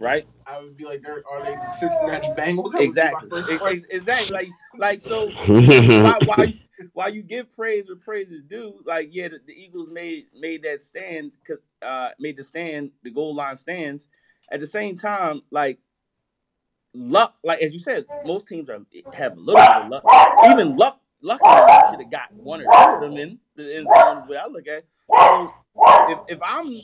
right? I would be like, they're, they the Cincinnati Bengals? That would be my Exactly. first Exactly. Like like so why, why you why you give praise where praise is due? Like yeah, the, the Eagles made made that stand, 'cause, uh, made the stand, the goal line stands. At the same time, like luck, like as you said, most teams are have a little bit of luck. Even luck, lucky should have got one or two of them in the end zone. is the way I look at. it. So if, if I'm,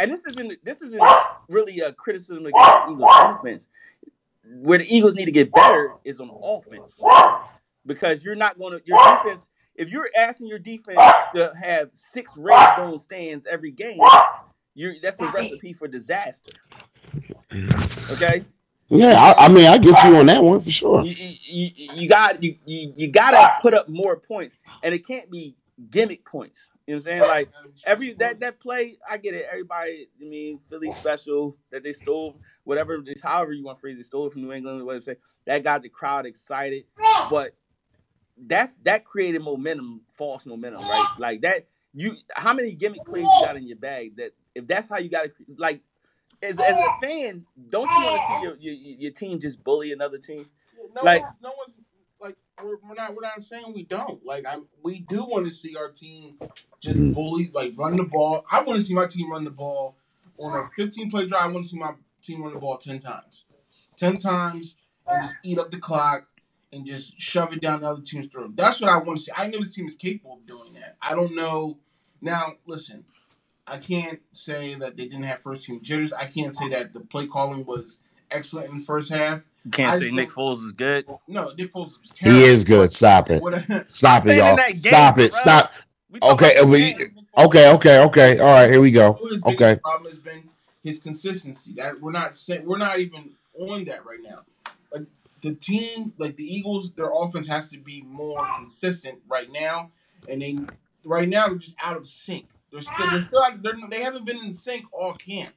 and this isn't this isn't really a criticism against the Eagles defense. Where the Eagles need to get better is on offense because you're not going to your defense. If you're asking your defense to have six red zone stands every game, you're that's a recipe for disaster. Okay, Yeah, I, I mean, I get you on that one for sure. you you, you, you got you, you you gotta put up more points, and it can't be gimmick points. You know what I'm saying? Like every that that play, I get it. Everybody, I mean, Philly special that they stole, whatever, this however you want to phrase it, stole it from New England. Whatever you say that got the crowd excited, but that's that created momentum, false momentum, right? Like that. You how many gimmick plays you got in your bag? That if that's how you got to like. As, as a fan, don't you want to see your, your your team just bully another team? No Like- one's, no one's we're, we're not we're not saying we don't. Like I'm we do want to see our team just Mhm. bully, like run the ball. I want to see my team run the ball on a 15 play drive. I want to see my team run the ball 10 times, 10 times, and just eat up the clock and just shove it down the other team's throat. That's what I want to see. I know this team is capable of doing that. I don't know. Now, listen, I can't say that they didn't have first team jitters. I can't say that the play calling was excellent in the first half. You can't I say Nick think- Foles is good. No, Nick Foles was terrible. He is good. Stop it. What- Stop it, y'all. game, Stop it. bro. Stop. We Okay, we- Okay, okay, okay. All right, here we go. Okay. problem has been his consistency. That we're not saying we're not even on that right now. Like the team, like the Eagles, their offense has to be more consistent right now, and they right now they're just out of sync. They're still they're still out, they're, they haven't been in sync all camp.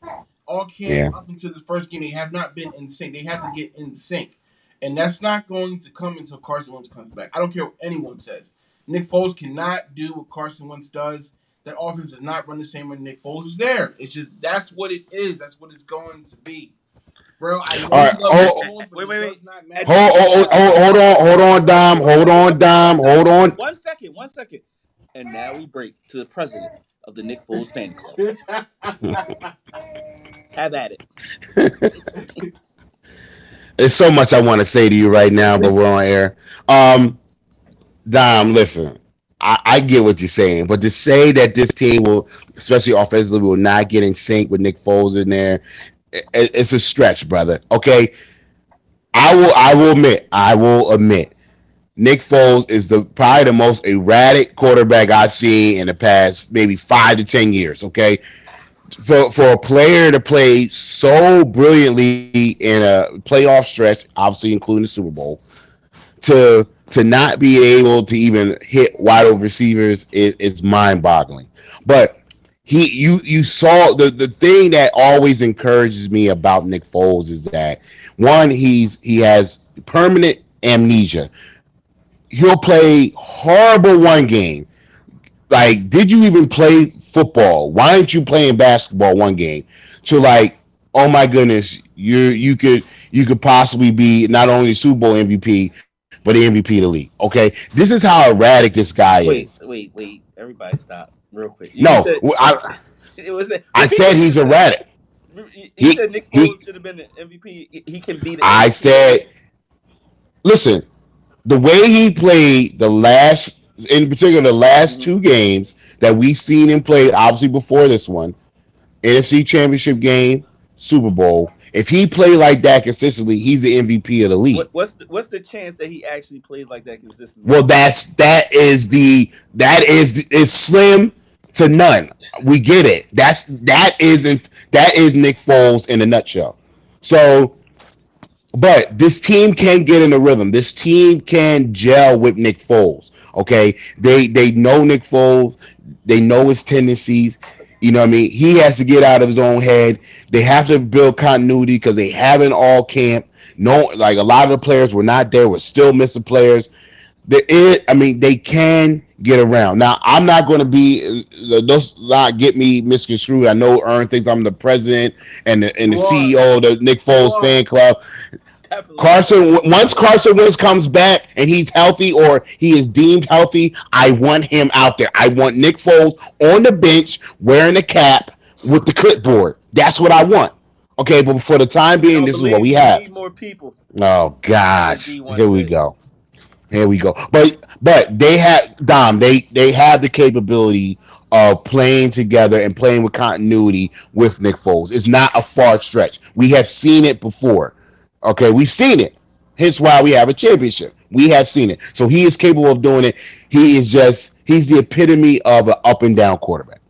All camp Yeah. up until the first game, they have not been in sync. They have to get in sync, and that's not going to come until Carson Wentz comes back. I don't care what anyone says. Nick Foles cannot do what Carson Wentz does. That offense does not run the same when Nick Foles is there. It's just that's what it is. That's what it's going to be, bro. I All right, you love oh, Foles, wait, wait, wait. Hold, hold, hold, hold on, hold on, Dom. Hold on, Dom. Hold on. One second, one second. And now we break to the president of the Nick Foles fan club. Have at it. There's so much I want to say to you right now, but we're on air. Um, Dom, listen, I, I get what you're saying, but to say that this team will, especially offensively, will not get in sync with Nick Foles in there, i- i- it's a stretch, brother. Okay, I will, I will admit, I will admit, Nick Foles is the probably the most erratic quarterback I've seen in the past maybe five to ten years. Okay, for for a player to play so brilliantly in a playoff stretch, obviously including the Super Bowl, to to not be able to even hit wide receivers is, is mind boggling. But he you you saw the the thing that always encourages me about Nick Foles is that one he's he has permanent amnesia. He'll play horrible one game. Like, did you even play football? Why aren't you playing basketball one game? To like, oh my goodness, you you could you could possibly be not only Super Bowl MVP, but the MVP of the league. Okay, this is how erratic this guy Wait, is. wait, wait. Everybody stop real quick. You No, said- I, it was a, I said he's erratic. You he- said Nick he- Foles should have been the MVP. He- He can be the I MVP. said, listen, the way he played the last, in particular, the last mm-hmm. two games that we've seen him play, obviously before this one, NFC Championship game, Super Bowl. If he played like that consistently, he's the MVP of the league. What, what's the, what's the chance that he actually plays like that consistently? Well, that's that is the that is is slim to none. We get it. That's that isn't that is Nick Foles in a nutshell. So, but this team can get in the rhythm. This team can gel with Nick Foles. Okay, they they know Nick Foles, they know his tendencies. You know what I mean? He has to get out of his own head. They have to build continuity because they haven't all camp. No, like a lot of the players were not there. We're still missing players. The it, I mean, they can get around. Now, I'm not going to be. Uh, those not get me misconstrued. I know Ern thinks I'm the president and the, and the CEO of the Nick Foles fan club. Definitely. Carson, once Carson Wentz comes back and he's healthy or he is deemed healthy, I want him out there. I want Nick Foles on the bench wearing a cap with the clipboard. That's what I want. Okay, but for the time being, this is what we have. Need more people. Oh gosh, here we go. Here we go. But but they have Dom. They they have the capability of playing together and playing with continuity with Nick Foles. It's not a far stretch. We have seen it before. Okay, we've seen it. Hence why we have a championship. We have seen it. So he is capable of doing it. He is just he's the epitome of an up and down quarterback.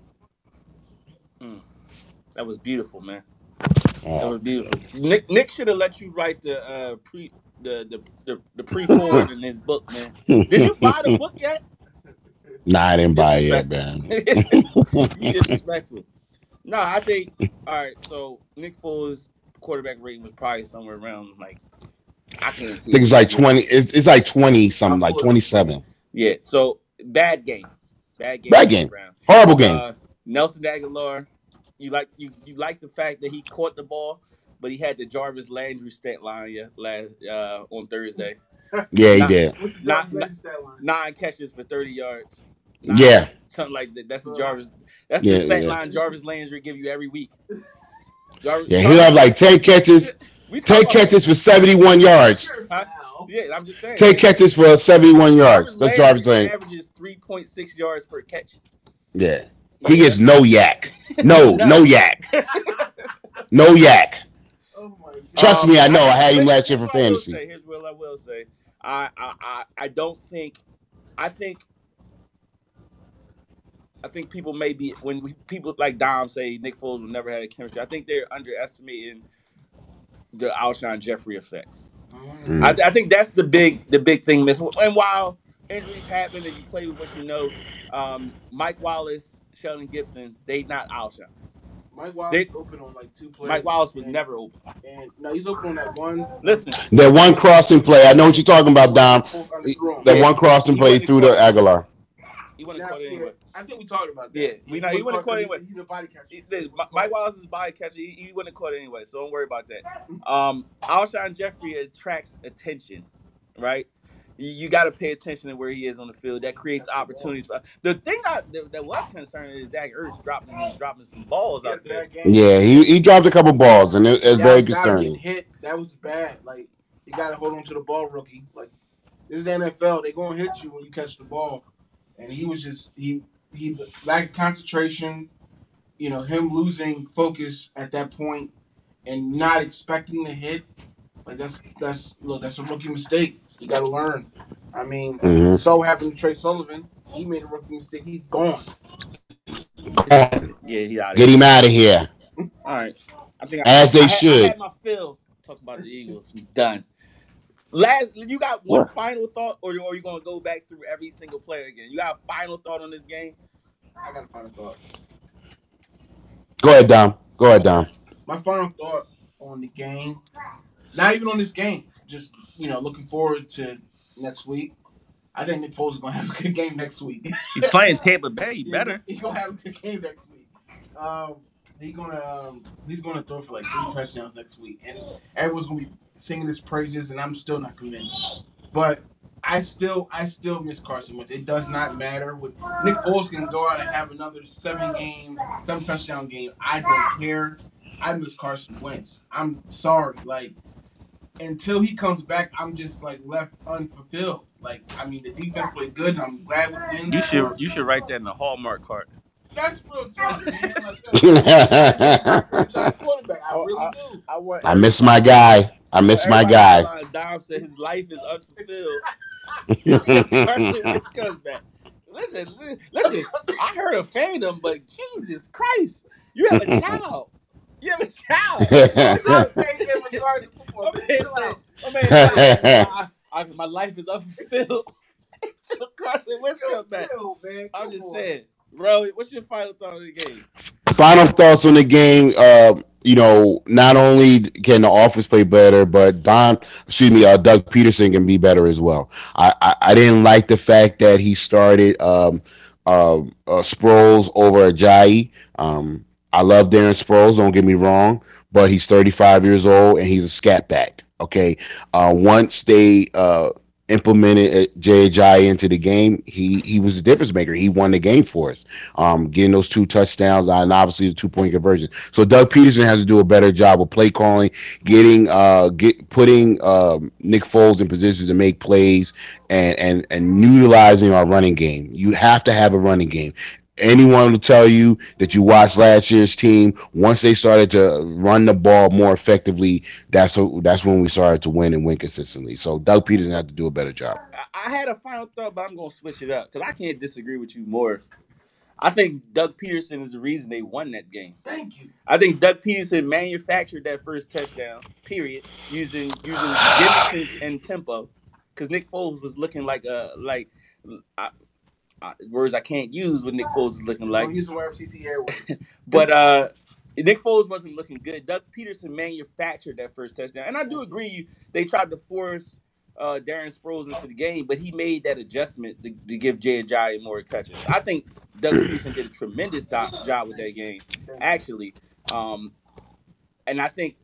That was beautiful, man. That was beautiful. Nick Nick should have let you write the uh, pre the the the, the pre forward in his book, man. Did you buy the book yet? Nah, I didn't buy it yet, man. you disrespectful. No, I think all right. So Nick Foles' quarterback rating was probably somewhere around like I can't see. I think it's like twenty. It's, it's like twenty something, like twenty seven. Yeah. So bad game. Bad game. Bad game. Round. Horrible game. Uh, Nelson Agholor, you like you you like the fact that he caught the ball, but he had the Jarvis Landry stat line yeah, last uh, on Thursday. Yeah, he Not- did. What's Not- Jarvis Landry stat line? Nine catches for thirty yards. Nine- Yeah, something like that. That's the Jarvis. That's Yeah, the stat yeah. line Jarvis Landry give you every week. Jarvis, yeah. He'll have like ten catches, ten catches for seventy one yards. Huh? Yeah, I'm just saying. Ten catches for seventy one yards. That's Jarvis saying. averages three point six yards per catch. Yeah, he gets no YAC. No, no YAC. No YAC. Oh my god. Trust me, I um, know. I had him last year for what I will fantasy. say, Here's what I will say. I, I, I, I don't think. I think. I think people may be when we, people like Dom say Nick Foles will never had a chemistry. I think they're underestimating the Alshon Jeffery effect. Mm. I, I think that's the big the big thing. Miss and while injuries happen and you play with what you know, um, Mike Wallace, Shelton Gibson, they not Alshon. Mike Wallace They- open on like two plays. Mike Wallace was and, never open. And no, he's open on that one. Listen, That one crossing play. I know what you're talking about, Dom. That Yeah. one crossing play through the. Agholor. He wouldn't caught it yeah, anyway. I think we talked about that. Yeah, we know- he wouldn't caught it anyway. He's a body catcher. He- the- Mi- Mike Wallace's body catcher, he, he wouldn't have caught it anyway, so don't worry about that. Um, Alshon Jeffery attracts attention, right? You, you got to pay attention to where he is on the field. That creates opportunities. For, the thing I, that, that was concerning is Zach Ertz dropping dropping some balls out there. Yeah, he, he dropped a couple balls, and it, it's Guys very gotta concerning. Hit. That was bad. Like you got to hold on to the ball, rookie. Like this is the NFL. they're gonna hit you when you catch the ball, and he was just he he lacked concentration. You know him losing focus at that point and not expecting the hit. Like that's that's look that's a rookie mistake. You got to learn. I mean, Mhm. so what happened to Trey Sullivan. He made a rookie mistake. He's gone. Yeah, he out Get him out of here. All right. I think As they I, had- I should. had my fill talk about the Eagles. We done. Last, you got one final thought, or, or you gonna go back through every single player again? You got a final thought on this game? I got a final thought. Go ahead, Dom. Go ahead, Dom. my final thought on the game, not even on this game, just you know, looking forward to next week. I think Nick Foles is gonna have a good game next week. He's playing Tampa Bay. You Yeah, better. He's gonna have a good game next week. Um, he's gonna um, he's gonna throw for like three touchdowns next week, and everyone's gonna be singing his praises, and I'm still not convinced. But I still I still miss Carson Wentz. It does not matter. With Nick Foles can go out and have another seven game, seven touchdown game. I don't care. I miss Carson Wentz. I'm sorry. Like until he comes back, I'm just like left unfulfilled. Like I mean, the defense played good, I'm glad with wins. You should you should write that in the Hallmark card. That's real talk, man. Like, that's quarterback. I oh, really do. I want. I miss my guy. I miss my guy. Dom said his life is unfulfilled. Carson Wentz comes back. Listen, li- listen. I heard a fandom, but Jesus Christ, you have a child. You have a child. I'm saying in regard to football. My man, man chill said, out. my man said, I, I, my life is unfulfilled. Carson Wentz come back. Chill, man. I'm Come just on. saying, bro. What's your final thought on the game? Final thoughts on the game. Uh, you know, not only can the office play better, but Don, excuse me, uh, Doug Pederson can be better as well. I, I, I didn't like the fact that he started um, uh, uh, Sproles over Ajayi. Um, I love Darren Sproles. Don't get me wrong, but he's 35 years old and he's a scat back. Okay, uh, once they uh, implemented Jay Ajayi into the game, he he was a difference maker. He won the game for us, um, getting those two touchdowns and obviously the two point conversion. So Doug Pederson has to do a better job of play calling, getting uh, get putting um, Nick Foles in positions to make plays and and and utilizing our running game. You have to have a running game. Anyone will tell you that you watched last year's team. Once they started to run the ball more effectively, that's that's when we started to win and win consistently. So Doug Pederson had to do a better job. I, I had a final thought, but I'm gonna switch it up because I can't disagree with you more. I think Doug Pederson is the reason they won that game. Thank you. I think Doug Pederson manufactured that first touchdown, period, using using gimmicks and, and tempo, because Nick Foles was looking like a like I, Words I can't use what Nick Foles is looking like. Don't use some FCC airways. But uh Nick Foles wasn't looking good. Doug Pederson manufactured that first touchdown, and I do agree they tried to force uh, Darren Sproles into the game, but he made that adjustment to, to give Jay Ajayi more touches. I think Doug Pederson did a tremendous do- job with that game, actually. Um, and I think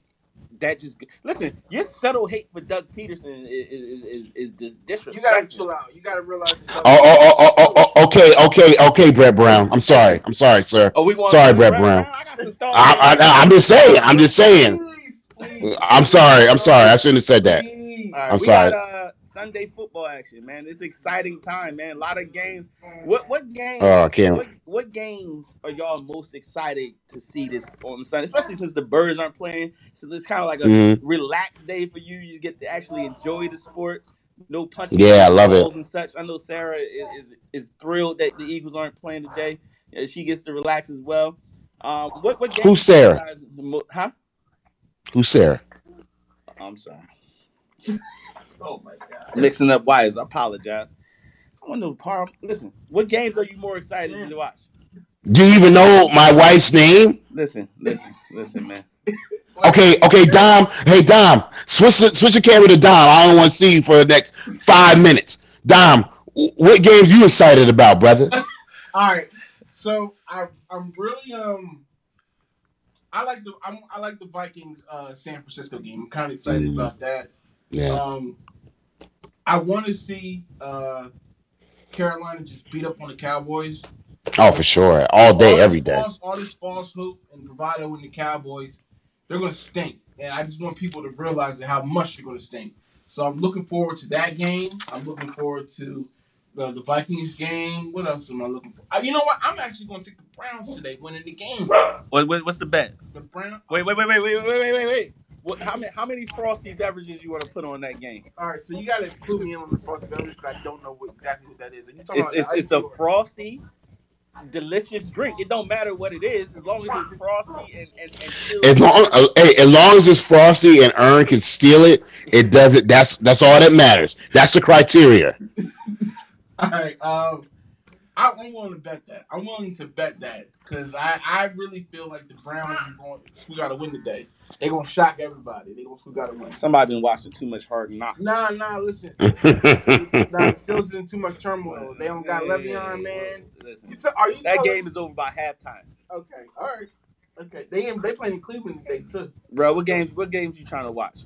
that just listen. Your subtle hate for Doug Pederson is is, is, is dis- You gotta chill out. You gotta realize. Oh, oh, oh, oh, oh, oh, okay, okay, okay, Brett Brown. I'm sorry. I'm sorry, sir. Oh, we going Sorry, Brett Brown. I got some thoughts. I, I, I'm just saying. I'm just saying. Please, please, I'm sorry. I'm sorry. I shouldn't have said that. please. All right, I'm sorry. got uh, Sunday football action, man. It's exciting time, man. A lot of games. What what games? Oh, I can't- What, what games are y'all most excited to see this on Sunday? Especially since the Birds aren't playing, so it's kind of like a Mhm. relaxed day for you. You get to actually enjoy the sport. No punching. Yeah, I love it. balls And such. I know Sarah is, is is thrilled that the Eagles aren't playing today. She gets to relax as well. Um, what what games? Who's Sarah? guys mo- Huh? Who's Sarah? I'm sorry. Oh my god. mixing up wires. I apologize. I want to par. Listen, what games are you more excited to watch? Do you even know my wife's name? Listen, listen, listen, man. Okay, okay, Dom. Hey, Dom. Switch the, switch the camera to Dom. I don't want to see you for the next five minutes. Dom, wh- what games you excited about, brother? All right. So I I'm really um I like the I'm, I like the Vikings uh San Francisco game. I'm kind of excited Mm. about that. Yeah. Um I want to see uh Carolina just beat up on the Cowboys. Oh, for sure. All day, this every day. False, all this false hope and bravado in the Cowboys, they're going to stink. And I just want people to realize how much they're going to stink. So I'm looking forward to that game. I'm looking forward to the, the Vikings game. What else am I looking for? Uh, you know what? I'm actually going to take the Browns today, winning the game. What, what, what's the bet? The Browns. Wait, wait, wait, wait, wait, wait, wait, wait, wait. What, how many how many frosty beverages you want to put on that game? All right, so you got to include me in on the frosty beverages because I don't know what, exactly what that is. And you talking It's about it's, the it's a or- frosty, delicious drink. It don't matter what it is, as long as it's frosty and and, and chilled. As long, uh, hey, as long as it's frosty and Earn can steal it, it does it. That's that's all that matters. That's the criteria. All right. Um, I, I'm willing to bet that. I'm willing to bet that because I, I really feel like the Browns are going. We got to win today. They're gonna shock everybody. They gonna we got to win. Somebody been watching too much Hard Knocks. Nah, nah. Listen, nah. It's still in too much turmoil. They don't got Le'Veon, man. Listen, You t- are you that telling- game is over by halftime, Okay. All right. Okay. They in- they playing in Cleveland today too. bro. What games? What games you trying to watch?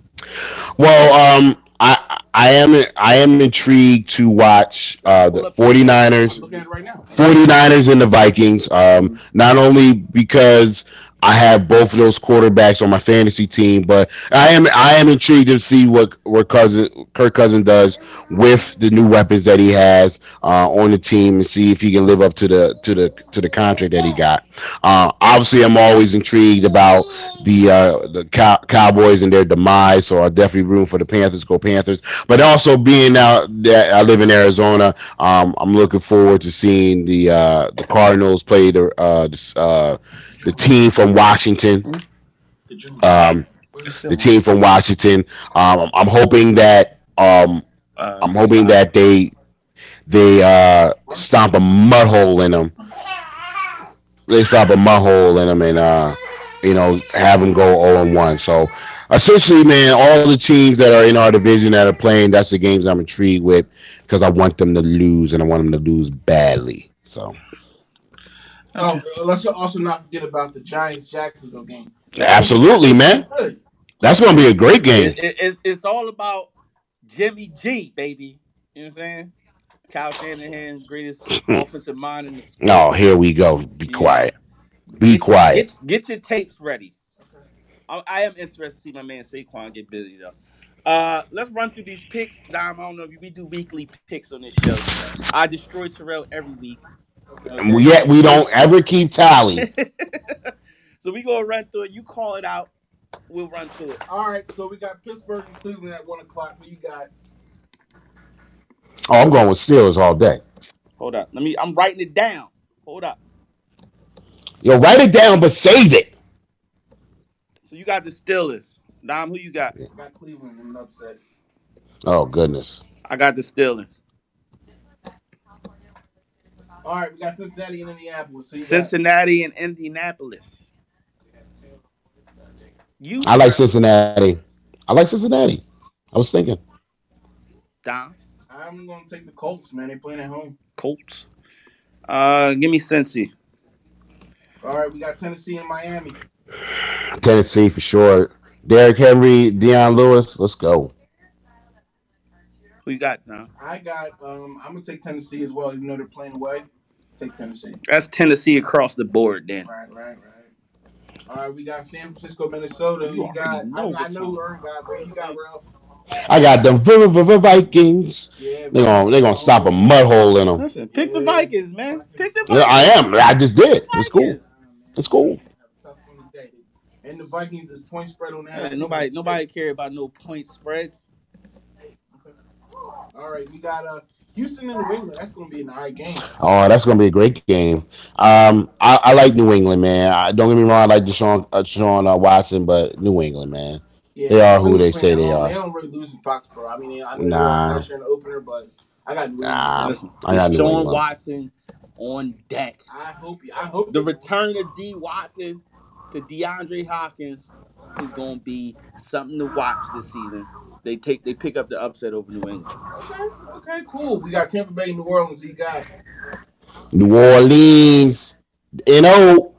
Well, um, I I am I am intrigued to watch uh, the 49ers. I'm looking at it right now. 49ers and the Vikings. Um, not only because I have both of those quarterbacks on my fantasy team, but I am I am intrigued to see what what cousin Kirk Cousin does with the new weapons that he has uh, on the team and see if he can live up to the to the to the contract that he got. Uh, obviously, I'm always intrigued about the uh, the cow- Cowboys and their demise, so I definitely room for the Panthers. Go Panthers! But also being out that I live in Arizona, um, I'm looking forward to seeing the uh, the Cardinals play the uh, the, the team from Washington. Um, the team from Washington. Um, I'm hoping that um, I'm hoping that they they uh, stomp a mud hole in them. They stomp a mud hole in them and uh, you know have them go 0 1. So essentially, man, all the teams that are in our division that are playing, that's the games I'm intrigued with because I want them to lose and I want them to lose badly. So. Oh, let's also not forget about the Giants Jacksonville game. Absolutely, man. That's going to be a great game. It, it, it's, it's all about Jimmy G, baby. You know what I'm saying? Kyle Shanahan, greatest offensive mind in the sport. No, here we go. Be Yeah. quiet. Be quiet. Get, get your tapes ready. I, I am interested to see my man Saquon get busy though. Uh, let's run through these picks. Dom, I don't know if we do weekly picks on this show. I destroy Terrell every week. And we- Yet we don't ever keep tally. so we gonna run through it. You call it out. We'll run through it. All right, so we got Pittsburgh and Cleveland at one o'clock. Who you got? Oh, I'm going with Steelers all day. Hold up. Let me. I'm writing it down. Hold up. Yo, write it down, but save it. So you got the Steelers. Dom, who you got? I Got Cleveland in an upset. Oh goodness. I got the Steelers. All right, we got Cincinnati and Indianapolis. So you got, Cincinnati and Indianapolis. You I like Cincinnati. I like Cincinnati. I was thinking. Dom I'm gonna take the Colts, man. They playing at home. Colts. Uh, give me Cincy. All right, we got Tennessee and Miami. Tennessee for sure. Derrick Henry, Dion Lewis. Let's go. Who you got now? I got. Um, I'm gonna take Tennessee as well, even though they're playing away. Take Tennessee. That's Tennessee across the board. Then Right, right, right. All right, we got San Francisco, Minnesota. Who You you got? already know I, I know who Ern got, but you got real. I got them V- V- V- Vikings. Yeah, They gonna they gonna stop a mud hole in them. listen, pick the Vikings, man. Pick the Yeah, Vikings. I am. I just did. It's cool. It's cool. Tough one today. And the Vikings, there's point spread on that. I Man, nobody, nobody six. care about no point spreads. All right, we got uh Houston and New England. That's gonna be an eye game. Oh, that's gonna be a great game. Um, I, I like New England, man. I, don't get me wrong. I like Deshaun, uh, Deshaun uh, Watson, but New England, man. Yeah, They are who they say they are. They don't really lose in Foxborough. I mean, I know Nah. they were fashion opener, but I got New England. Nah, Listen, I got New Deshaun England. Watson on deck. I hope. I hope The return of D Watson to DeAndre Hopkins is going to be something to watch this season. They take, they pick up the upset over New England. Okay, okay, cool. We got Tampa Bay, New Orleans. He got. New Orleans. No.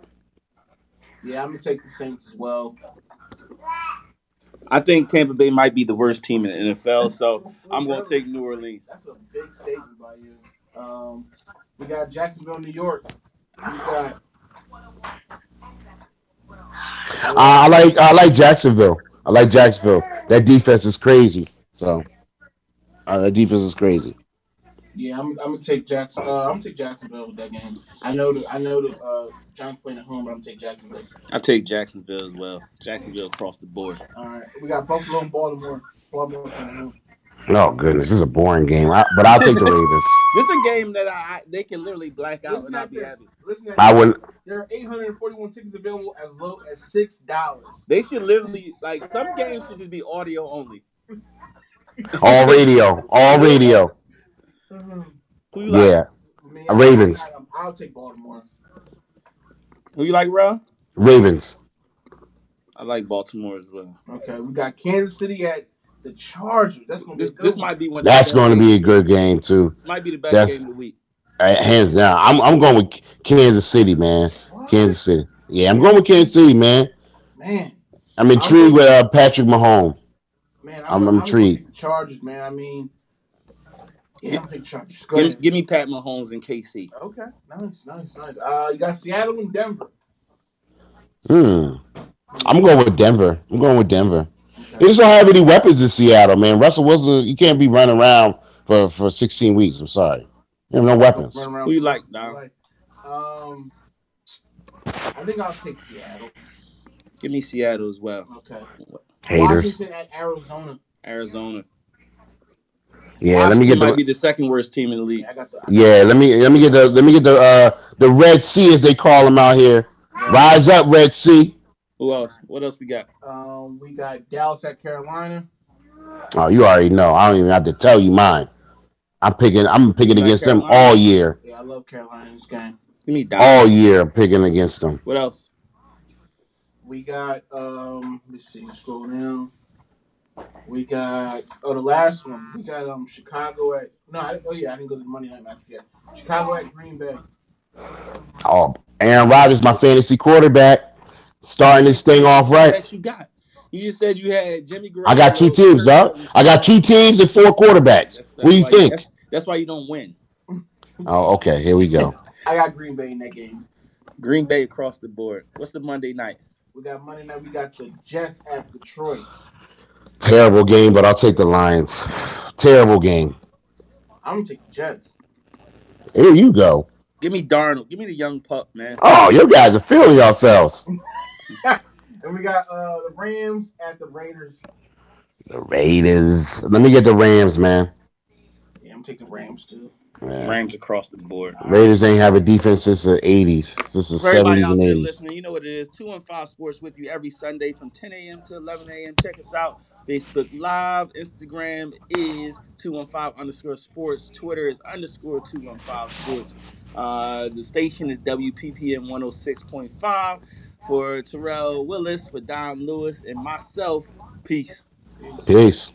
Yeah, I'm gonna take the Saints as well. I think Tampa Bay might be the worst team in the NFL, so I'm going to take New Orleans. That's a big statement by you. Um, we got Jacksonville, New York. We got. I, I like I like Jacksonville. I like Jacksonville. That defense is crazy. So uh, that defense is crazy. Yeah, I'm, I'm gonna take Jackson. Uh, I'm gonna take Jacksonville with that game. I know the I know the uh, Giants playing at home, but I'm gonna take Jacksonville. I take Jacksonville as well. Jacksonville across the board. All right, we got Buffalo and Baltimore. Baltimore playing home. Oh goodness, this is a boring game. I, but I'll take the Ravens. This is a game that I, I they can literally black out Listen and I'll be this. happy. Listen at I this. wouldn't. There are 841 tickets available as low as six dollars. They should literally like some games should just be audio only. All radio. All radio. Who you like? Yeah. I mean, Uh, Ravens. I, will take Baltimore. Who you like, Ral? Ravens. I like Baltimore as well. Okay, we got Kansas City at the Chargers. That's gonna be This a good this one. might be one. That's going to be a good game too. Might be the best That's- game of the week. Uh, hands down. I'm I'm going with Kansas City, man. What? Kansas City. Yeah, I'm going with Kansas City, man. Man, I'm intrigued with uh, Patrick Mahomes. man, I'm- I'm, I'm I'm intrigued. Gonna take the Chargers, man. I mean, yeah, I'm gonna Chargers. Give, give me Pat Mahomes and KC. Okay, nice, nice, nice. Uh, you got Seattle and Denver. Hmm. I'm going with Denver. I'm going with Denver. They just don't have any weapons in Seattle, man. Russell Wilson, you can't be running around for, for 16 weeks. I'm sorry. You have no weapons. Run around Who you like, Chargers. Dom? Like, Um, I think I'll take Seattle. Give me Seattle as well. Okay. Haters. Washington at Arizona. Arizona. Yeah, let me get Washington might the be the second worst team in the league. Yeah, I got the. yeah. Let me let me get the let me get the uh the Red Sea as they call them out here. Rise up, Red Sea. Who else? What else we got? Um, we got Dallas at Carolina. Oh, you already know. I don't even have to tell you mine. I'm picking. I'm picking You like against them Carolina? all year. Yeah, I love Carolina in this game. Give me All year, I'm picking against them. What else? We got um. Let me see. Scroll down. We got oh the last one. We got um Chicago at no. I, oh yeah, I didn't go to the Monday night match yet. Chicago at Green Bay. Oh, Aaron Rodgers, my fantasy quarterback, starting this thing off right. That you got. You just said you had Jimmy Garoppolo. I got two teams, dog. I got two teams and four quarterbacks. That's, that's What do you why think? That's, that's why you don't win. Oh, okay. Here we go. I got Green Bay in that game. Green Bay across the board. What's the Monday night? We got Monday night. We got the Jets at Detroit. Terrible game, but I'll take the Lions. Terrible game. I'm gonna take the Jets. Here you go. Give me Darnold. Give me the young pup, man. Oh, you guys are feeling yourselves. And we got uh the Rams at the Raiders. The Raiders. Let me get the Rams, man. Yeah, I'm taking Rams too. Yeah. Rams across the board. Raiders ain't have a defense since the 80s. Since the For everybody 70s out and there 80s. listening, you know what it is. 2 and 5 Sports with you every Sunday from 10 a.m. to 11 a.m. Check us out. Facebook Live. Instagram is 215 underscore sports. Twitter is underscore 215 sports. Uh, the station is WPPM 106.5. For Terrell Willis, for Don Lewis, and myself, peace. Peace.